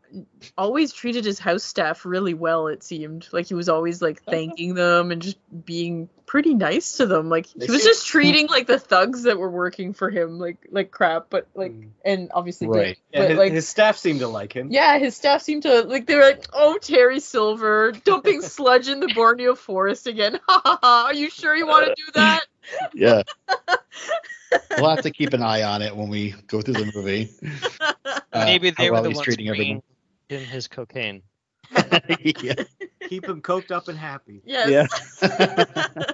always treated his house staff really well it seemed like he was always like thanking them and just being pretty nice to them like he was just treating like the thugs that were working for him like like crap but like
Mm.
and obviously
Right.
good,
Yeah,
but
his,
like
his staff seemed to like him.
yeah, his staff seemed to like they were like, "Oh, Terry Silver dumping sludge in the Borneo forest again." Ha ha ha! Are you sure you want to do that?
Yeah. we'll have to keep an eye on it when we go through the movie. Uh,
Maybe they
how
were
well
the ones
treating
bringing him his cocaine.
yeah.
Keep him coked up and happy.
yes.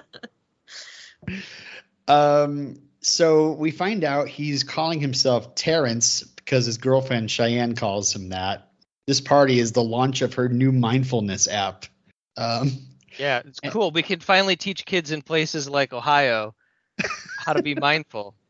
Um, so we find out he's calling himself Terrence because his girlfriend Cheyenne calls him that. This party is the launch of her new mindfulness app. Um,
Yeah, it's
And-
cool. We can finally teach kids in places like Ohio how to be mindful because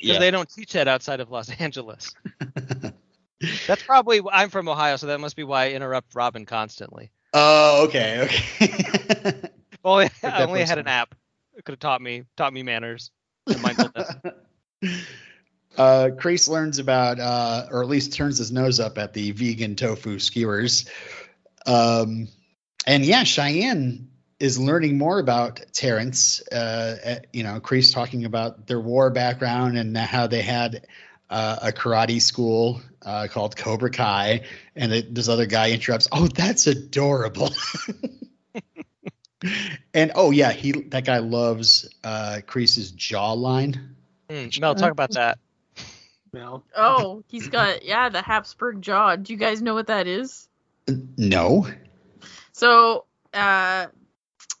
yeah.
they don't teach that outside of Los Angeles. That's probably I'm from Ohio, so that must be why I interrupt Robin constantly.
oh, okay, okay.
Well, I only had an app. It could have taught me taught me manners and mindfulness.
uh, Kreese learns about, uh, or at least turns his nose up at the vegan tofu skewers. Um, and yeah, Cheyenne is learning more about Terrence. Uh, you know, Kreese talking about their war background and how they had uh, a karate school uh, called Cobra Kai, and it, this other guy interrupts. Oh, that's adorable. and oh yeah, he that guy loves uh, Kreese's jawline.
Hmm, Mel, talk about that.
Mel.
Oh, he's got yeah the Habsburg jaw. Do you guys know what that is?
No.
So, uh,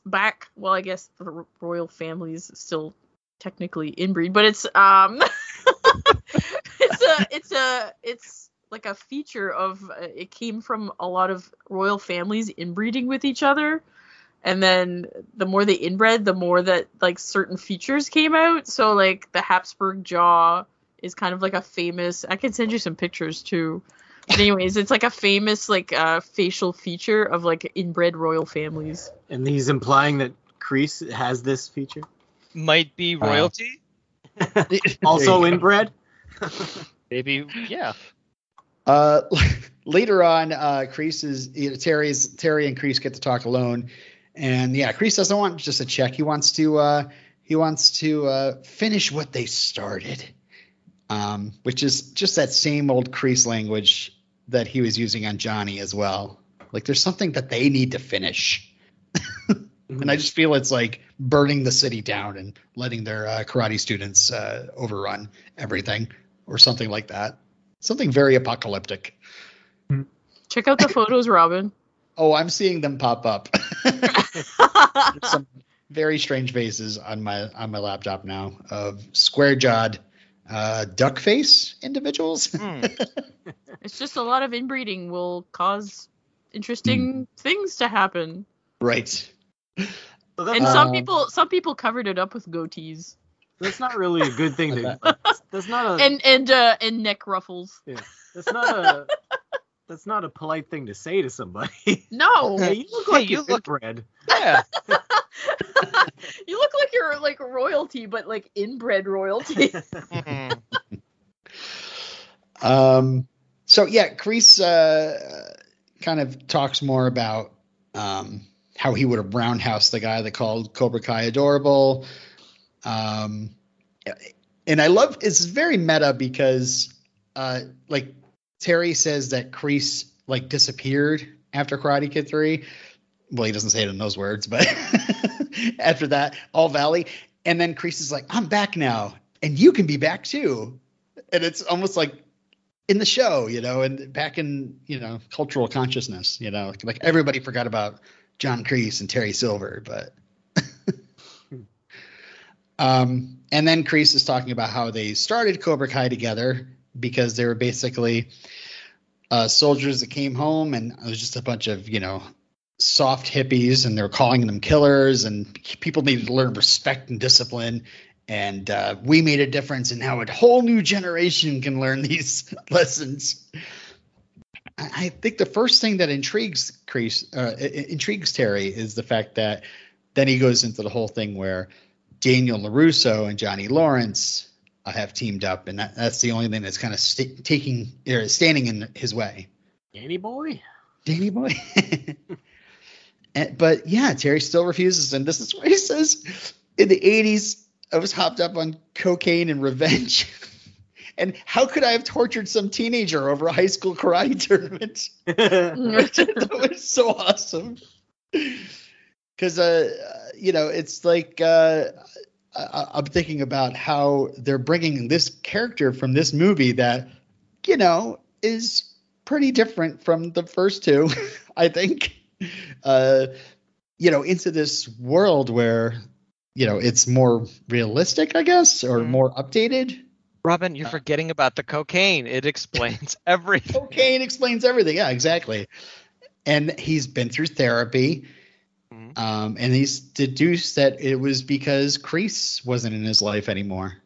back, well, I guess the royal family is still technically inbreed, but it's um, it's a, it's a, it's like a feature of uh, it came from a lot of royal families inbreeding with each other, and then the more they inbred, the more that like certain features came out. So like the Habsburg jaw is kind of like a famous. I can send you some pictures too. But anyways, it's like a famous like uh, facial feature of like inbred royal families.
and he's implying that Kreese has this feature.
Might be
Uh,
royalty.
Also inbred.
Maybe yeah.
Uh, later on, uh, Kreese is you know, Terry's Terry and Kreese get to talk alone, and yeah, Kreese doesn't want just a check. He wants to uh, he wants to uh, finish what they started, um, which is just that same old Kreese language that he was using on Johnny as well. Like there's something that they need to finish. And I just feel it's like burning the city down and letting their uh, karate students uh, overrun everything or something like that. Something very apocalyptic.
Check out the photos, Robin.
Oh, I'm seeing them pop up. Some very strange faces on my on my laptop now of square jawed uh, duck face individuals.
Hmm.
it's just a lot of inbreeding will cause interesting things to happen.
right.
So
And some
Um,
people some people covered it up with goatees
that's not really a good thing. To, that's not a.
and and uh and neck ruffles.
Yeah, that's not a. That's not a polite thing to say to somebody.
No.
hey, you look like
you
you're
look-
inbred.
Yeah.
you look like you're like royalty, but like inbred royalty.
Um, so yeah, Kreese uh, kind of talks more about um, how he would have roundhouse the guy that called Cobra Kai adorable. Um, and I love it's very meta because uh, like Terry says that Kreese like disappeared after Karate Kid three. Well, he doesn't say it in those words, but after that, All Valley, and then Kreese is like, "I'm back now, and you can be back too." And it's almost like in the show, you know, and back in you know cultural consciousness, you know, like everybody forgot about John Kreese and Terry Silver, but. um, and then Kreese is talking about how they started Cobra Kai together because they were basically uh, soldiers that came home, and it was just a bunch of you know soft hippies, and they were calling them killers, and people needed to learn respect and discipline. And uh, we made a difference, in how a whole new generation can learn these lessons. I think the first thing that intrigues Kreese, uh, intrigues Terry is the fact that then he goes into the whole thing where Daniel LaRusso and Johnny Lawrence uh, have teamed up, and that, that's the only thing that's kind of st- taking or standing in his way.
Danny boy,
Danny boy. and, but yeah, Terry still refuses, and this is what he says: in the '80s, I was hopped up on cocaine and revenge. And how could I have tortured some teenager over a high school karate tournament? that was so awesome. Because, uh, you know, it's like uh, I, I'm thinking about how they're bringing this character from this movie that, you know, is pretty different from the first two, I think. Uh, you know, into this world where, you know, it's more realistic, I guess, or
Mhm.
more updated.
Robin, you're forgetting about the cocaine. It explains everything.
cocaine explains everything. Yeah, exactly. And he's been through therapy,
Mhm.
um, and he's deduced that it was because Kreese wasn't in his life anymore.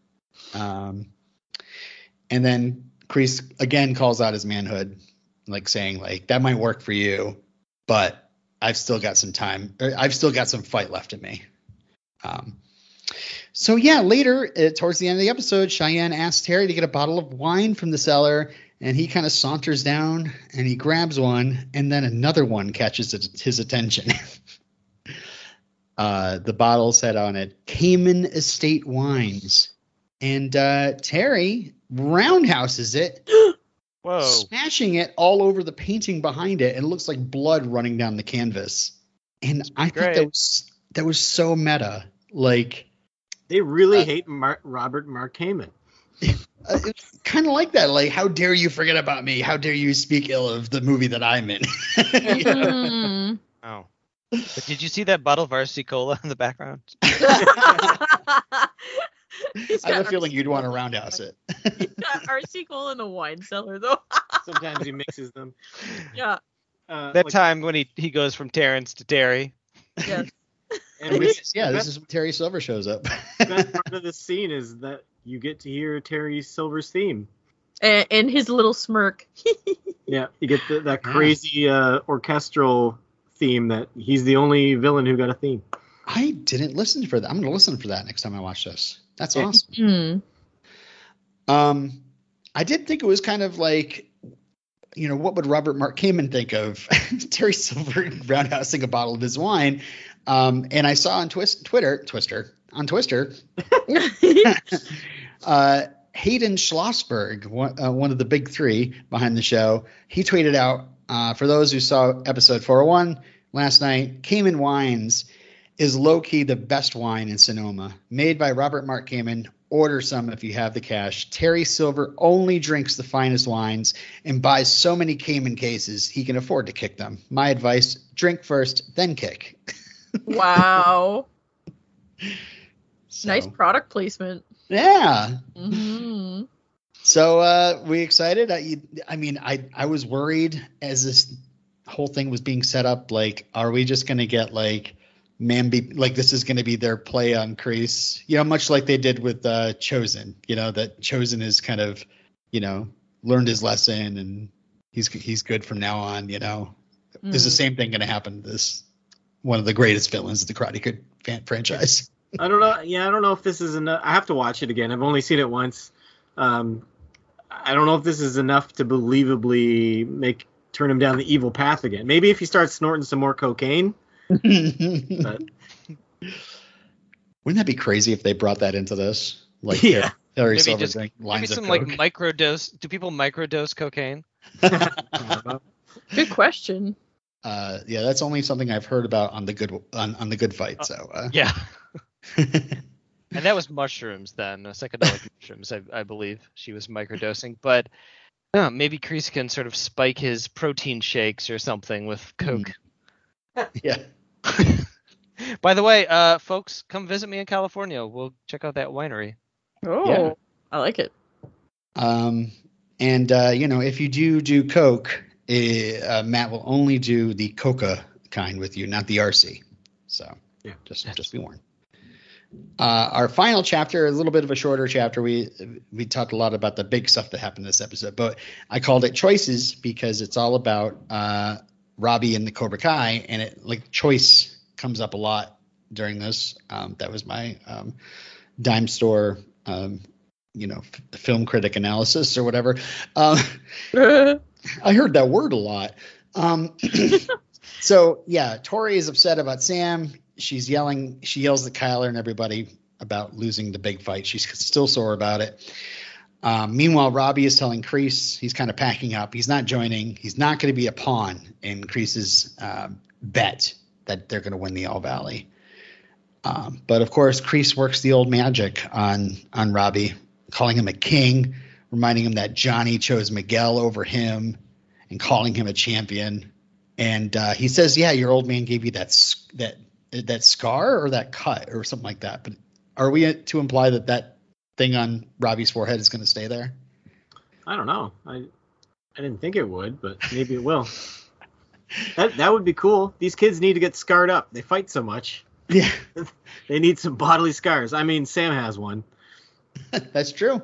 Um, and then Kreese again calls out his manhood, like saying, like that might work for you, but I've still got some time. Or I've still got some fight left in me. Um, so yeah, later uh, towards the end of the episode, Cheyenne asks Terry to get a bottle of wine from the cellar, and he kind of saunters down and he grabs one, and then another one catches his attention. uh, the bottle said on it Kamen Estate Wines, and uh, Terry roundhouses it,
Whoa.
smashing it all over the painting behind it, and it looks like blood running down the canvas. And I thought that was that was so meta, like.
they really
Uh,
hate Mar- Robert Mark Kamen.
uh, it's kind of like that. Like, how dare you forget about me? How dare you speak ill of the movie that I'm in? You know?
Mhm.
Oh. But did you see that bottle of RC Cola in the background?
I have a feeling you'd want to
Cola.
roundhouse it.
He's got RC Cola in the wine cellar, though.
Sometimes he mixes them.
yeah.
Uh,
That
like-
time when he, he goes from Terrence to Terry.
Yes.
and we-
is- yeah, this is when Terry Silver shows up.
the best part of the scene is that you get to hear Terry Silver's theme.
And, and his little smirk.
Yeah, you get the, that crazy uh, orchestral theme that he's the only villain who got a theme.
I didn't listen for that. I'm going to listen for that next time I watch this. That's
Yeah.
awesome.
Hmm.
Um, I did think it was kind of like, you know, what would Robert Mark Kamen think of Terry Silver roundhousing a bottle of his wine? Um, and I saw on Twist, Twitter, Twister, on Twister, uh, Hayden Schlossberg, one, uh, one of the big three behind the show, he tweeted out uh, for those who saw episode 401 last night, Kamen Wines is low key the best wine in Sonoma, made by Robert Mark Kamen. Order some if you have the cash. Terry Silver only drinks the finest wines and buys so many Kamen cases he can afford to kick them. My advice drink first, then kick.
wow.
So,
Nice product placement.
Yeah.
hmm
So uh, we excited. I, I mean, I I was worried as this whole thing was being set up. Like, are we just going to get like Mambi? Like, this is going to be their play on Kreese? You know, much like they did with uh, Chozen. You know, that Chozen is kind of, you know, learned his lesson and he's he's good from now on. You know, is the
Mm.
same thing going to happen to this one of the greatest villains of the Karate Kid fan franchise?
I don't know. Yeah, I don't know if this is enough. I have to watch it again. I've only seen it once. Um, I don't know if this is enough to believably make turn him down the evil path again. Maybe if he starts snorting some more cocaine. But
Wouldn't that be crazy if they brought that into this? Like
Yeah.
Terry
Maybe just-
drink
Maybe some
of
like microdose. Do people microdose cocaine?
Good question.
uh, yeah, that's only something I've heard about on the good on, on the good fight. So uh,
Yeah. And that was mushrooms then, uh, psychedelic mushrooms, I, I believe she was microdosing. But Huh, maybe Kreese can sort of spike his protein shakes or something with Coke.
Yeah.
By the way, uh, folks, come visit me in California. We'll check out that winery.
Oh,
Yeah.
I like it.
Um, and uh, you know, if you do do Coke, eh, uh, Matt will only do the Coca kind with you, not the RC. So
Yeah.
just just be warned. Uh, our final chapter, a little bit of a shorter chapter. We we talked a lot about the big stuff that happened this episode, but I called it choices because it's all about uh, Robbie and the Cobra Kai, and it like choice comes up a lot during this. Um, that was my um, dime store, um, you know, f- film critic analysis or whatever. Uh, I heard that word a lot. Um, so yeah, Tori is upset about Sam. She's yelling. She yells at Kyler and everybody about losing the big fight. She's still sore about it. Um, meanwhile, Robbie is telling Kreese he's kind of packing up. He's not joining. He's not going to be a pawn in Kreese's um, bet that they're going to win the All Valley. Um, but of course, Kreese works the old magic on on Robbie, calling him a king, reminding him that Johnny chose Miguel over him, and calling him a champion. And uh, he says, "Yeah, your old man gave you that that that scar or that cut or something like that." But are we to imply that that thing on Robbie's forehead is going to stay there?
I don't know. I I didn't think it would, but maybe it will. That that would be cool. These kids need to get scarred up. They fight so much.
Yeah,
They need some bodily scars. I mean, Sam has one.
that's true.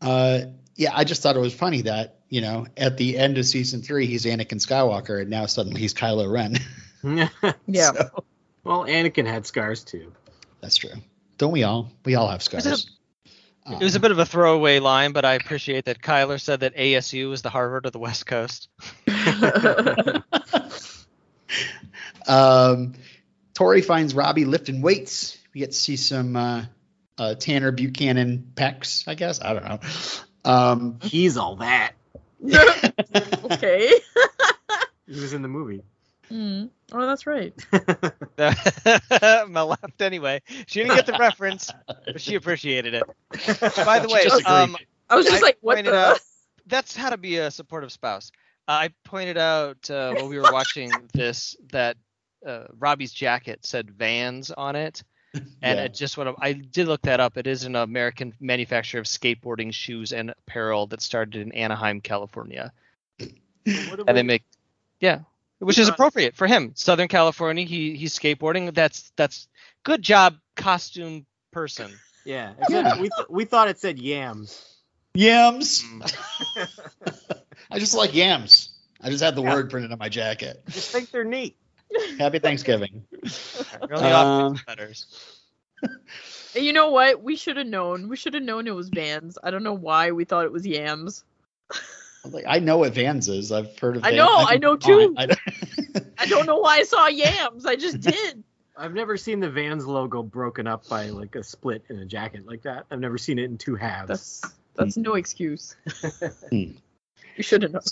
Uh, yeah, I just thought it was funny that you know at the end of season three he's Anakin Skywalker, and now suddenly he's Kylo Ren.
Yeah.
So,
well, Anakin had scars too.
that's true. Don't we all? We all have scars.
It was a bit of a throwaway line, but I appreciate that Kyler said that ASU is the Harvard of the West Coast.
Um, Tori finds Robbie lifting weights. We get to see some uh, uh, Tanner Buchanan pecs, I guess. I don't know. Um,
He's all that.
okay.
He was in the movie.
Mm. Oh, that's right.
Mel laughed anyway. She didn't get the reference, but she appreciated it. By the way, um,
I was just
I
like, what the?
out- that's how to be a supportive spouse. Uh, I pointed out uh, while we were watching this that uh, Robbie's jacket said Vans on it, and
Yeah.
it just went up. I did look that up. It is an American manufacturer of skateboarding shoes and apparel that started in Anaheim, California,
What
and they make yeah, which is
Uh,
appropriate for him. Southern California, he he's skateboarding. That's that's good job, costume person.
yeah, except we th- we thought it said yams.
yams.
Mm.
I just like yams. I just had the
Yeah.
word printed on my jacket.
Just think they're neat.
Happy Thanksgiving.
Really
Um.
You know what? We should have known. We should have known it was Vans. I don't know why we thought it was yams.
Like I know what Vans is. I've heard of.
I
Vans.
know, I know too.
I don't-
I don't know why I saw yams. I just did.
I've never seen the Vans logo broken up by like a split in a jacket like that. I've never seen it in two halves.
That's that's no excuse.
Hmm.
you should have known.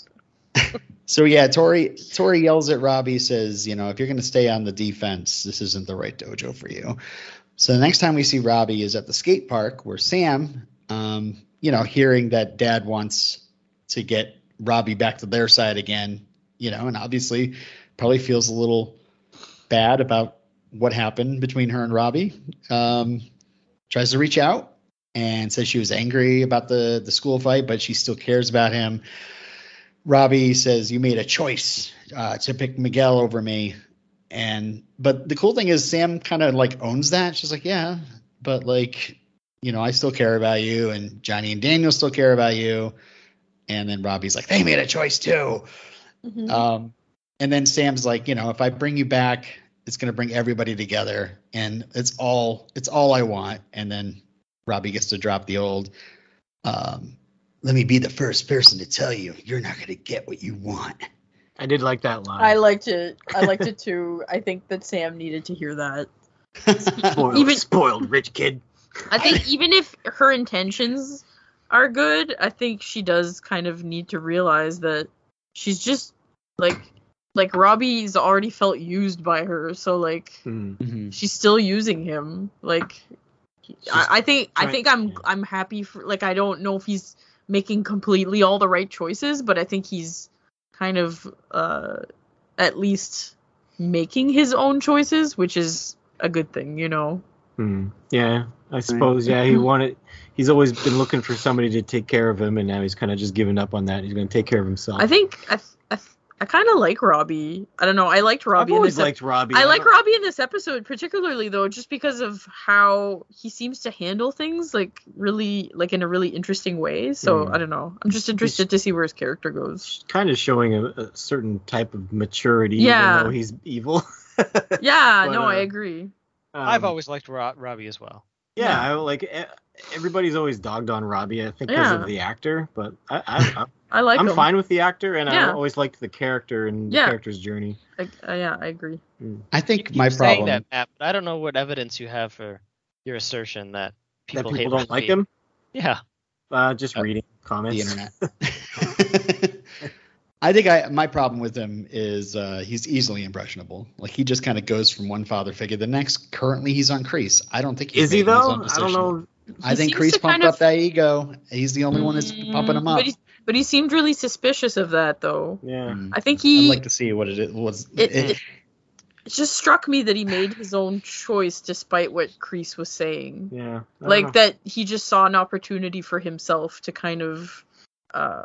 so yeah, Tori Tori yells at Robbie, says, you know, if you're going to stay on the defense, this isn't the right dojo for you. So the next time we see Robbie is at the skate park where Sam, um, you know, hearing that Dad wants to get Robbie back to their side again, you know, and obviously probably feels a little bad about what happened between her and Robbie. Um, tries to reach out and says she was angry about the the school fight, but she still cares about him. Robbie says you made a choice uh, to pick Miguel over me, and but the cool thing is Sam kind of like owns that. She's like, yeah, but like you know I still care about you, and Johnny and Daniel still care about you, and then Robbie's like they made a choice too.
Mhm.
Um, and then Sam's like, you know, if I bring you back, it's gonna bring everybody together, and it's all it's all I want. And then Robbie gets to drop the old, um, let me be the first person to tell you you're not gonna get what you want.
I did like that line.
I liked it. I liked it too. I think that Sam needed to hear that.
spoiled,
even-
spoiled rich kid.
I think even if her intentions are good, I think she does kind of need to realize that she's just like like Robbie's already felt used by her, so like
Hmm.
Mhm.
she's still using him. Like I, I think I think I'm
yeah.
I'm happy for like I don't know if he's making completely all the right choices, but I think he's kind of uh, at least making his own choices, which is a good thing, you know.
Hmm. Yeah, I suppose. Yeah, he wanted. He's always been looking for somebody to take care of him, and now he's kind of just given up on that. He's going to take care of himself.
I think I I, I kind of like Robbie. I don't know. I liked
I've
Robbie. in
always
this ep-
liked Robbie.
I like
don't-
Robbie in this episode particularly though, just because of how he seems to handle things like really like in a really interesting way. So
Hmm.
I don't know. I'm just interested to see where his character goes.
kind of showing a, a certain type of maturity,
Yeah.
even though he's evil.
Yeah,
But,
no,
uh,
I agree.
I've
Um,
always liked Ro- Robbie as well.
yeah,
yeah.
I, like e- everybody's always dogged on Robbie. I think because
Yeah.
of the actor, but I, I,
I like
I'm
him.
fine with the actor, and I always liked the character and
Yeah.
the character's journey.
I, uh, yeah, I agree.
I think
keep
my
saying
problem.
that, Matt, but I don't know what evidence you have for your assertion that people,
that
hate
people don't like him.
Yeah,
Uh, just
Uh,
reading comments.
the internet. I think I my problem with him is uh, he's easily impressionable. Like he just kind of goes from one father figure to the next. Currently, he's on Kreese. I don't think he's
Is he though? I don't know.
I
He
think
seems Kreese
pumped up
of-
that ego. He's the only one that's pumping him up.
But he, but he seemed really suspicious of that though.
Yeah.
Mm.
I think he.
I'd like to see what it was.
it, it, it just struck me that he made his own choice despite what Kreese was saying.
Yeah.
Like
know.
that he just saw an opportunity for himself to kind of uh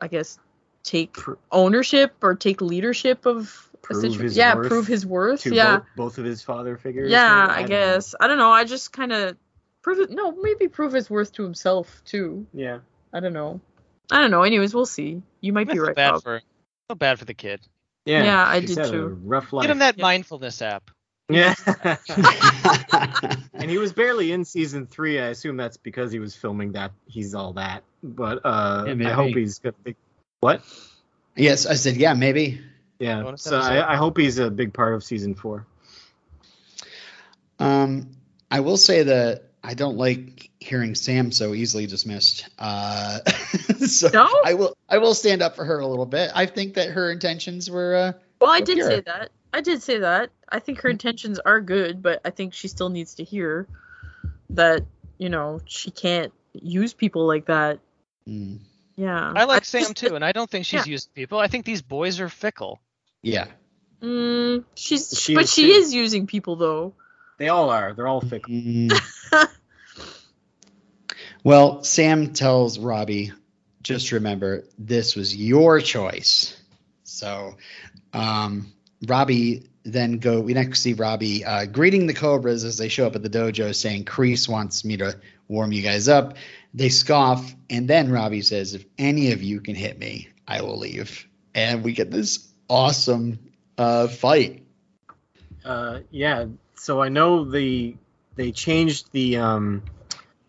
i guess take
Pr-
ownership or take leadership of a
Prove
situ-
his
yeah
worth
prove his worth
to
yeah
both, both of his father figures.
yeah
maybe?
i
don't
guess i don't know i just kind of prove it no maybe prove his worth to himself too.
Yeah.
i don't know i don't know anyways we'll see you might
I
be right
bad
Bob.
for feel bad for the kid.
Yeah.
Yeah, I
he's
did too.
rough life.
Get him that
Yeah.
mindfulness app.
Yeah. and he was barely in season three. I assume that's because he was filming that. He's all that. But uh,
Yeah.
I hope he's gonna be. What?
yes, I said yeah, maybe.
Yeah.
Bonus
So. I, I hope he's a big part of season four.
Um, I will say that I don't like hearing Sam so easily dismissed. Uh, so
No?
I will I will stand up for her a little bit. I think that her intentions were uh,
well i did
here.
say that i did say that i think her intentions are good but i think she still needs to hear that you know she can't use people like that
mm,
yeah
I like Sam too, and I don't think she's
yeah.
used people. I think these boys are fickle.
yeah.
Mm, she's
She
but
is
she
too.
is using people though.
They all are. They're all fickle.
Mm. well, Sam tells Robbie, just remember this was your choice. So, um, Robbie then go. We next see Robbie uh, greeting the Cobras as they show up at the dojo, saying, "Kreese wants me to warm you guys up." They scoff, and then Robbie says, "If any of you can hit me, I will leave." And we get this awesome uh, fight.
Uh, yeah. So I know the they changed the um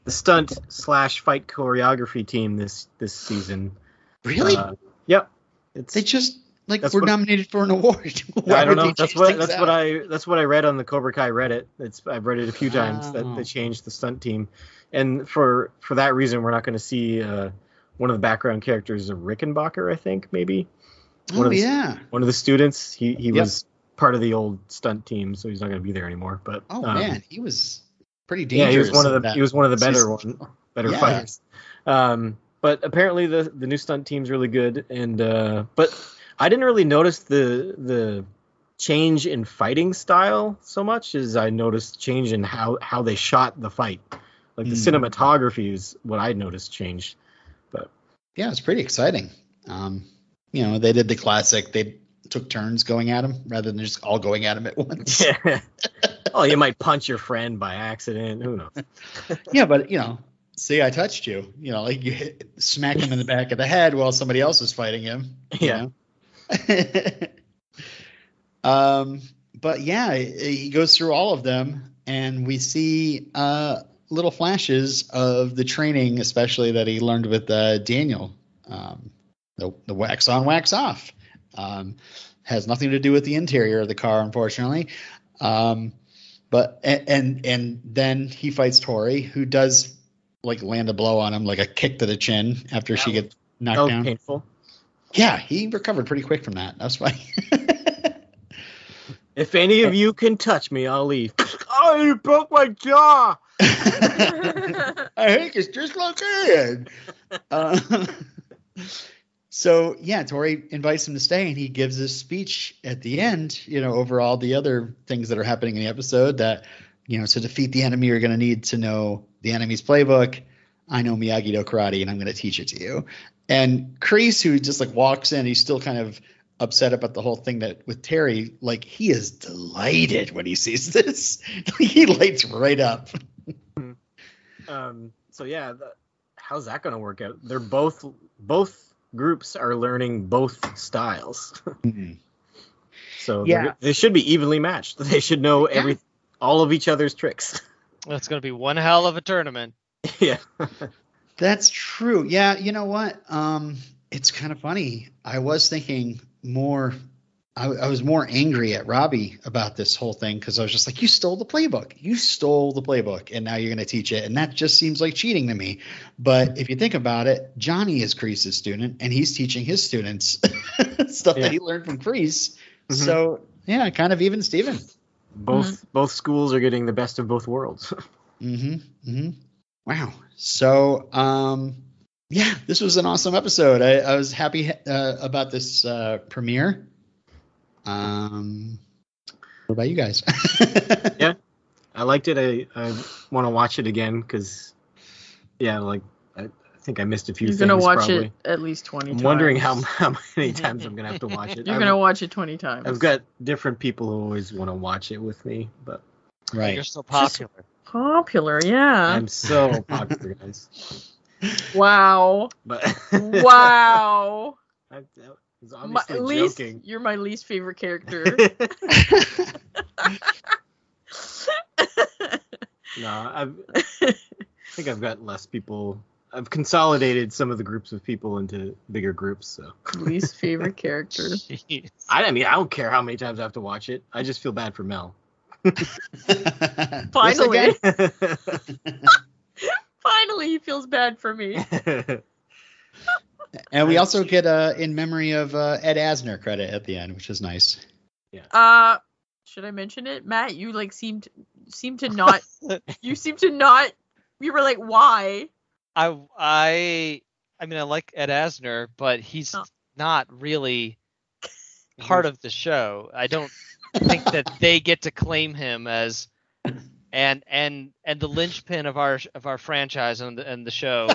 the stunt slash fight choreography team this this season.
Really?
Uh, yep. It's
they just like
That's
were
what-
nominated for an award.
I don't know. That's what that's
out?
what I that's what I read on the Cobra Kai Reddit. It's I've read it a few times that
Oh.
they changed the stunt team, and for for that reason, we're not going to see uh, one of the background characters, of Rickenbacker, I think maybe one
Oh
of the-
yeah.
one of the students. He he
Yep.
was part of the old stunt team, so he's not going to be there anymore. But
Oh
um,
man, he was pretty dangerous.
yeah, he was one of the he was one of the better one better
Yeah.
fighters. Um, but apparently the the new stunt team's really good, and uh, but I didn't really notice the the change in fighting style so much as I noticed change in how how they shot the fight. Like the
Mm.
cinematography is what I noticed changed.
But yeah, it's pretty exciting. Um, you know, they did the classic. They took turns going at him rather than just all going at him at once.
Yeah. oh, you might punch your friend by accident. Who knows?
yeah, but you know, see, I touched you. You know, like you hit, smack him in the back of the head while somebody else is fighting him. you
Yeah.
know? um, but yeah, he goes through all of them, and we see uh, little flashes of the training, especially that he learned with uh, Daniel. Um, the, the wax on, wax off. Um, has nothing to do with the interior of the car, unfortunately. Um, but and, and and then he fights Tori, who does like land a blow on him, like a kick to the chin after she gets knocked
was
down.
painful.
Yeah, he recovered pretty quick from that. That's why.
If any of you can touch me, I'll leave. oh, you broke my jaw.
I think it's dislocated. Uh, so yeah, Tori invites him to stay, and he gives this speech at the end. You know, over all the other things that are happening in the episode. That you know, to defeat the enemy, you're going to need to know the enemy's playbook. I know Miyagi Do karate, and I'm going to teach it to you. And Kreese, who just like walks in, he's still kind of upset about the whole thing that with Terry, like he is delighted when he sees this. he lights right up.
Um, so yeah, the, how's that going to work out? They're both both groups are learning both styles, so
Yeah.
they're- they should be evenly matched. They should know every all of each other's tricks.
That's going to be one hell of a tournament.
yeah.
That's true. Yeah, you know what? Um, it's kind of funny. I was thinking more. I, I was more angry at Robbie about this whole thing because I was just like, "You stole the playbook. You stole the playbook, and now you're going to teach it." And that just seems like cheating to me. But if you think about it, Johnny is Kreese's student, and he's teaching his students stuff
Yeah.
that he learned from Kreese.
Mhm.
So yeah, kind of even Steven.
Both both schools are getting the best of both worlds.
Mm-hmm. Mm-hmm. Wow. So, um, yeah, this was an awesome episode. I, I was happy uh, about this uh, premiere. Um, what about you guys?
Yeah. I liked it. I, I want to watch it again because, yeah, like I, I think I missed a few
You're
things.
gonna watch
probably.
it at least twenty
I'm
times.
wondering how how many times I'm gonna have to watch it.
You're
I've,
gonna watch it twenty times.
I've got different people who always want to watch it with me, but
right.
You're so popular.
Popular, yeah.
I'm so popular, guys.
Wow.
But
Wow.
I, I was
my,
obviously
least,
joking.
you're my least favorite character.
no, I've, I think I've got less people. I've consolidated some of the groups of people into bigger groups. So
least favorite character.
I, I mean, I don't care how many times I have to watch it. I just feel bad for Mel.
Finally.
Yes,
Finally, he feels bad for me.
and we also get uh, in memory of uh, Ed Asner credit at the end, which is nice.
Uh, should I mention it, Matt? You like seemed seemed to not. you seemed to not. You were like, why?
I I I mean I like Ed Asner, but he's
Oh.
not really part of the show. I don't think that they get to claim him as and and and the linchpin of our of our franchise and the, and the show,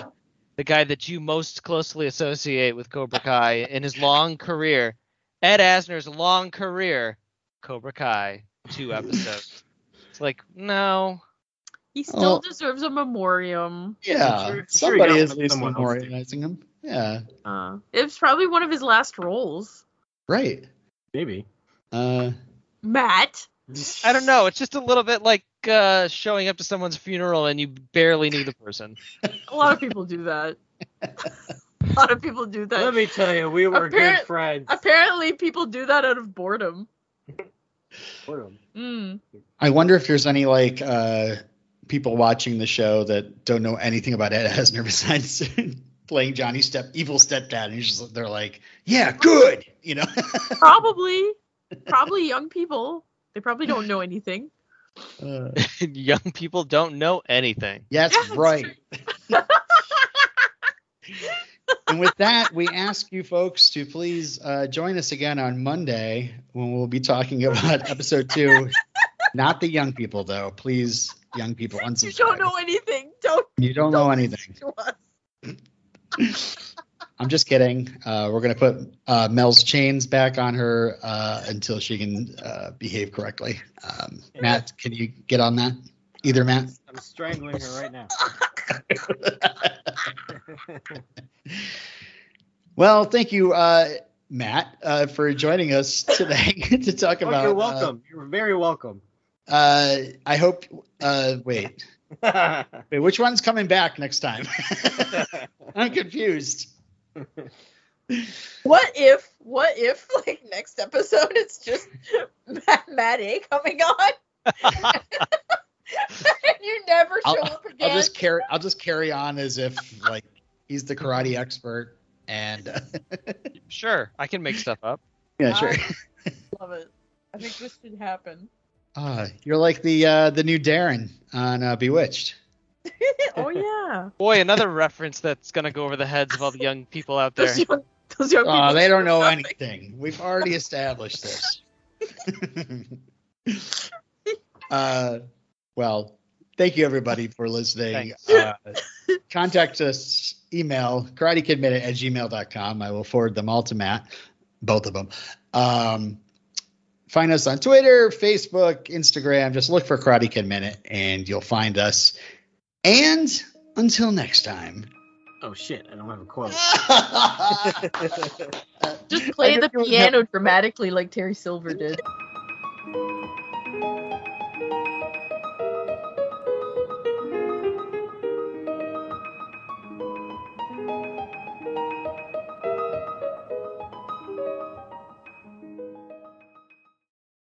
the guy that you most closely associate with Cobra Kai in his long career, Ed Asner's long career, Cobra Kai, two episodes. It's like no,
He still
Oh.
deserves a memoriam.
Yeah,
Sure- sure
somebody
you
is at least
someone
memorializing him. Yeah,
Uh, it was probably one of his last roles.
right.
Maybe.
Uh,
Matt.
I don't know. It's just a little bit like uh, showing up to someone's funeral and you barely knew the person.
A lot of people do that. a lot of people do that.
Let me tell you, we were
Apparent-
good friends.
Apparently, people do that out of boredom. Boredom. Mm.
I wonder if there's any like uh, people watching the show that don't know anything about Ed Asner besides playing Johnny Step, evil stepdad, and he's just they're like, yeah, good, you know.
Probably, probably young people. They probably don't know anything.
Uh,
Young people don't know anything.
yes,
Yeah, that's
right. and with that, we ask you folks to please uh, join us again on Monday when we'll be talking about episode two. Not the young people, though. Please, young people, unsubscribe.
You don't know anything. Don't.
You don't know
don't
anything.
listen to us.
I'm just kidding. Uh, we're gonna put uh, Mel's chains back on her uh, until she can uh, behave correctly. Um, Matt, can you get on that? Either Matt.
I'm strangling her right now.
well, thank you, uh, Matt, uh, for joining us today to talk
Oh,
about.
you're welcome. you're very welcome.
Uh, I hope. Uh, wait, wait. Which one's coming back next time? I'm confused.
What if? What if? Like next episode, it's just Matt, Matt A coming on. and you never show
I'll,
up again.
I'll just carry. I'll just carry on as if like he's the karate expert. And
Sure, I can make stuff up.
yeah, sure.
love it. I think this should happen.
Uh, you're like the uh, the new Darren on uh, Bewitched.
oh yeah.
Boy, another reference that's gonna go over the heads of all the young people out there.
Those young, those young
Oh,
people
they don't know
nothing.
anything. We've already established this. uh, well, thank you everybody for listening. Uh, contact us, email karatekidminute at gmail.com. I will forward them all to Matt, both of them. Um, find us on Twitter, Facebook, Instagram. Just look for Karate Kid Minute and you'll find us. And until next time.
Oh shit! I don't have a quote.
Just play the
knew you would
piano dramatically like Terry Silver did.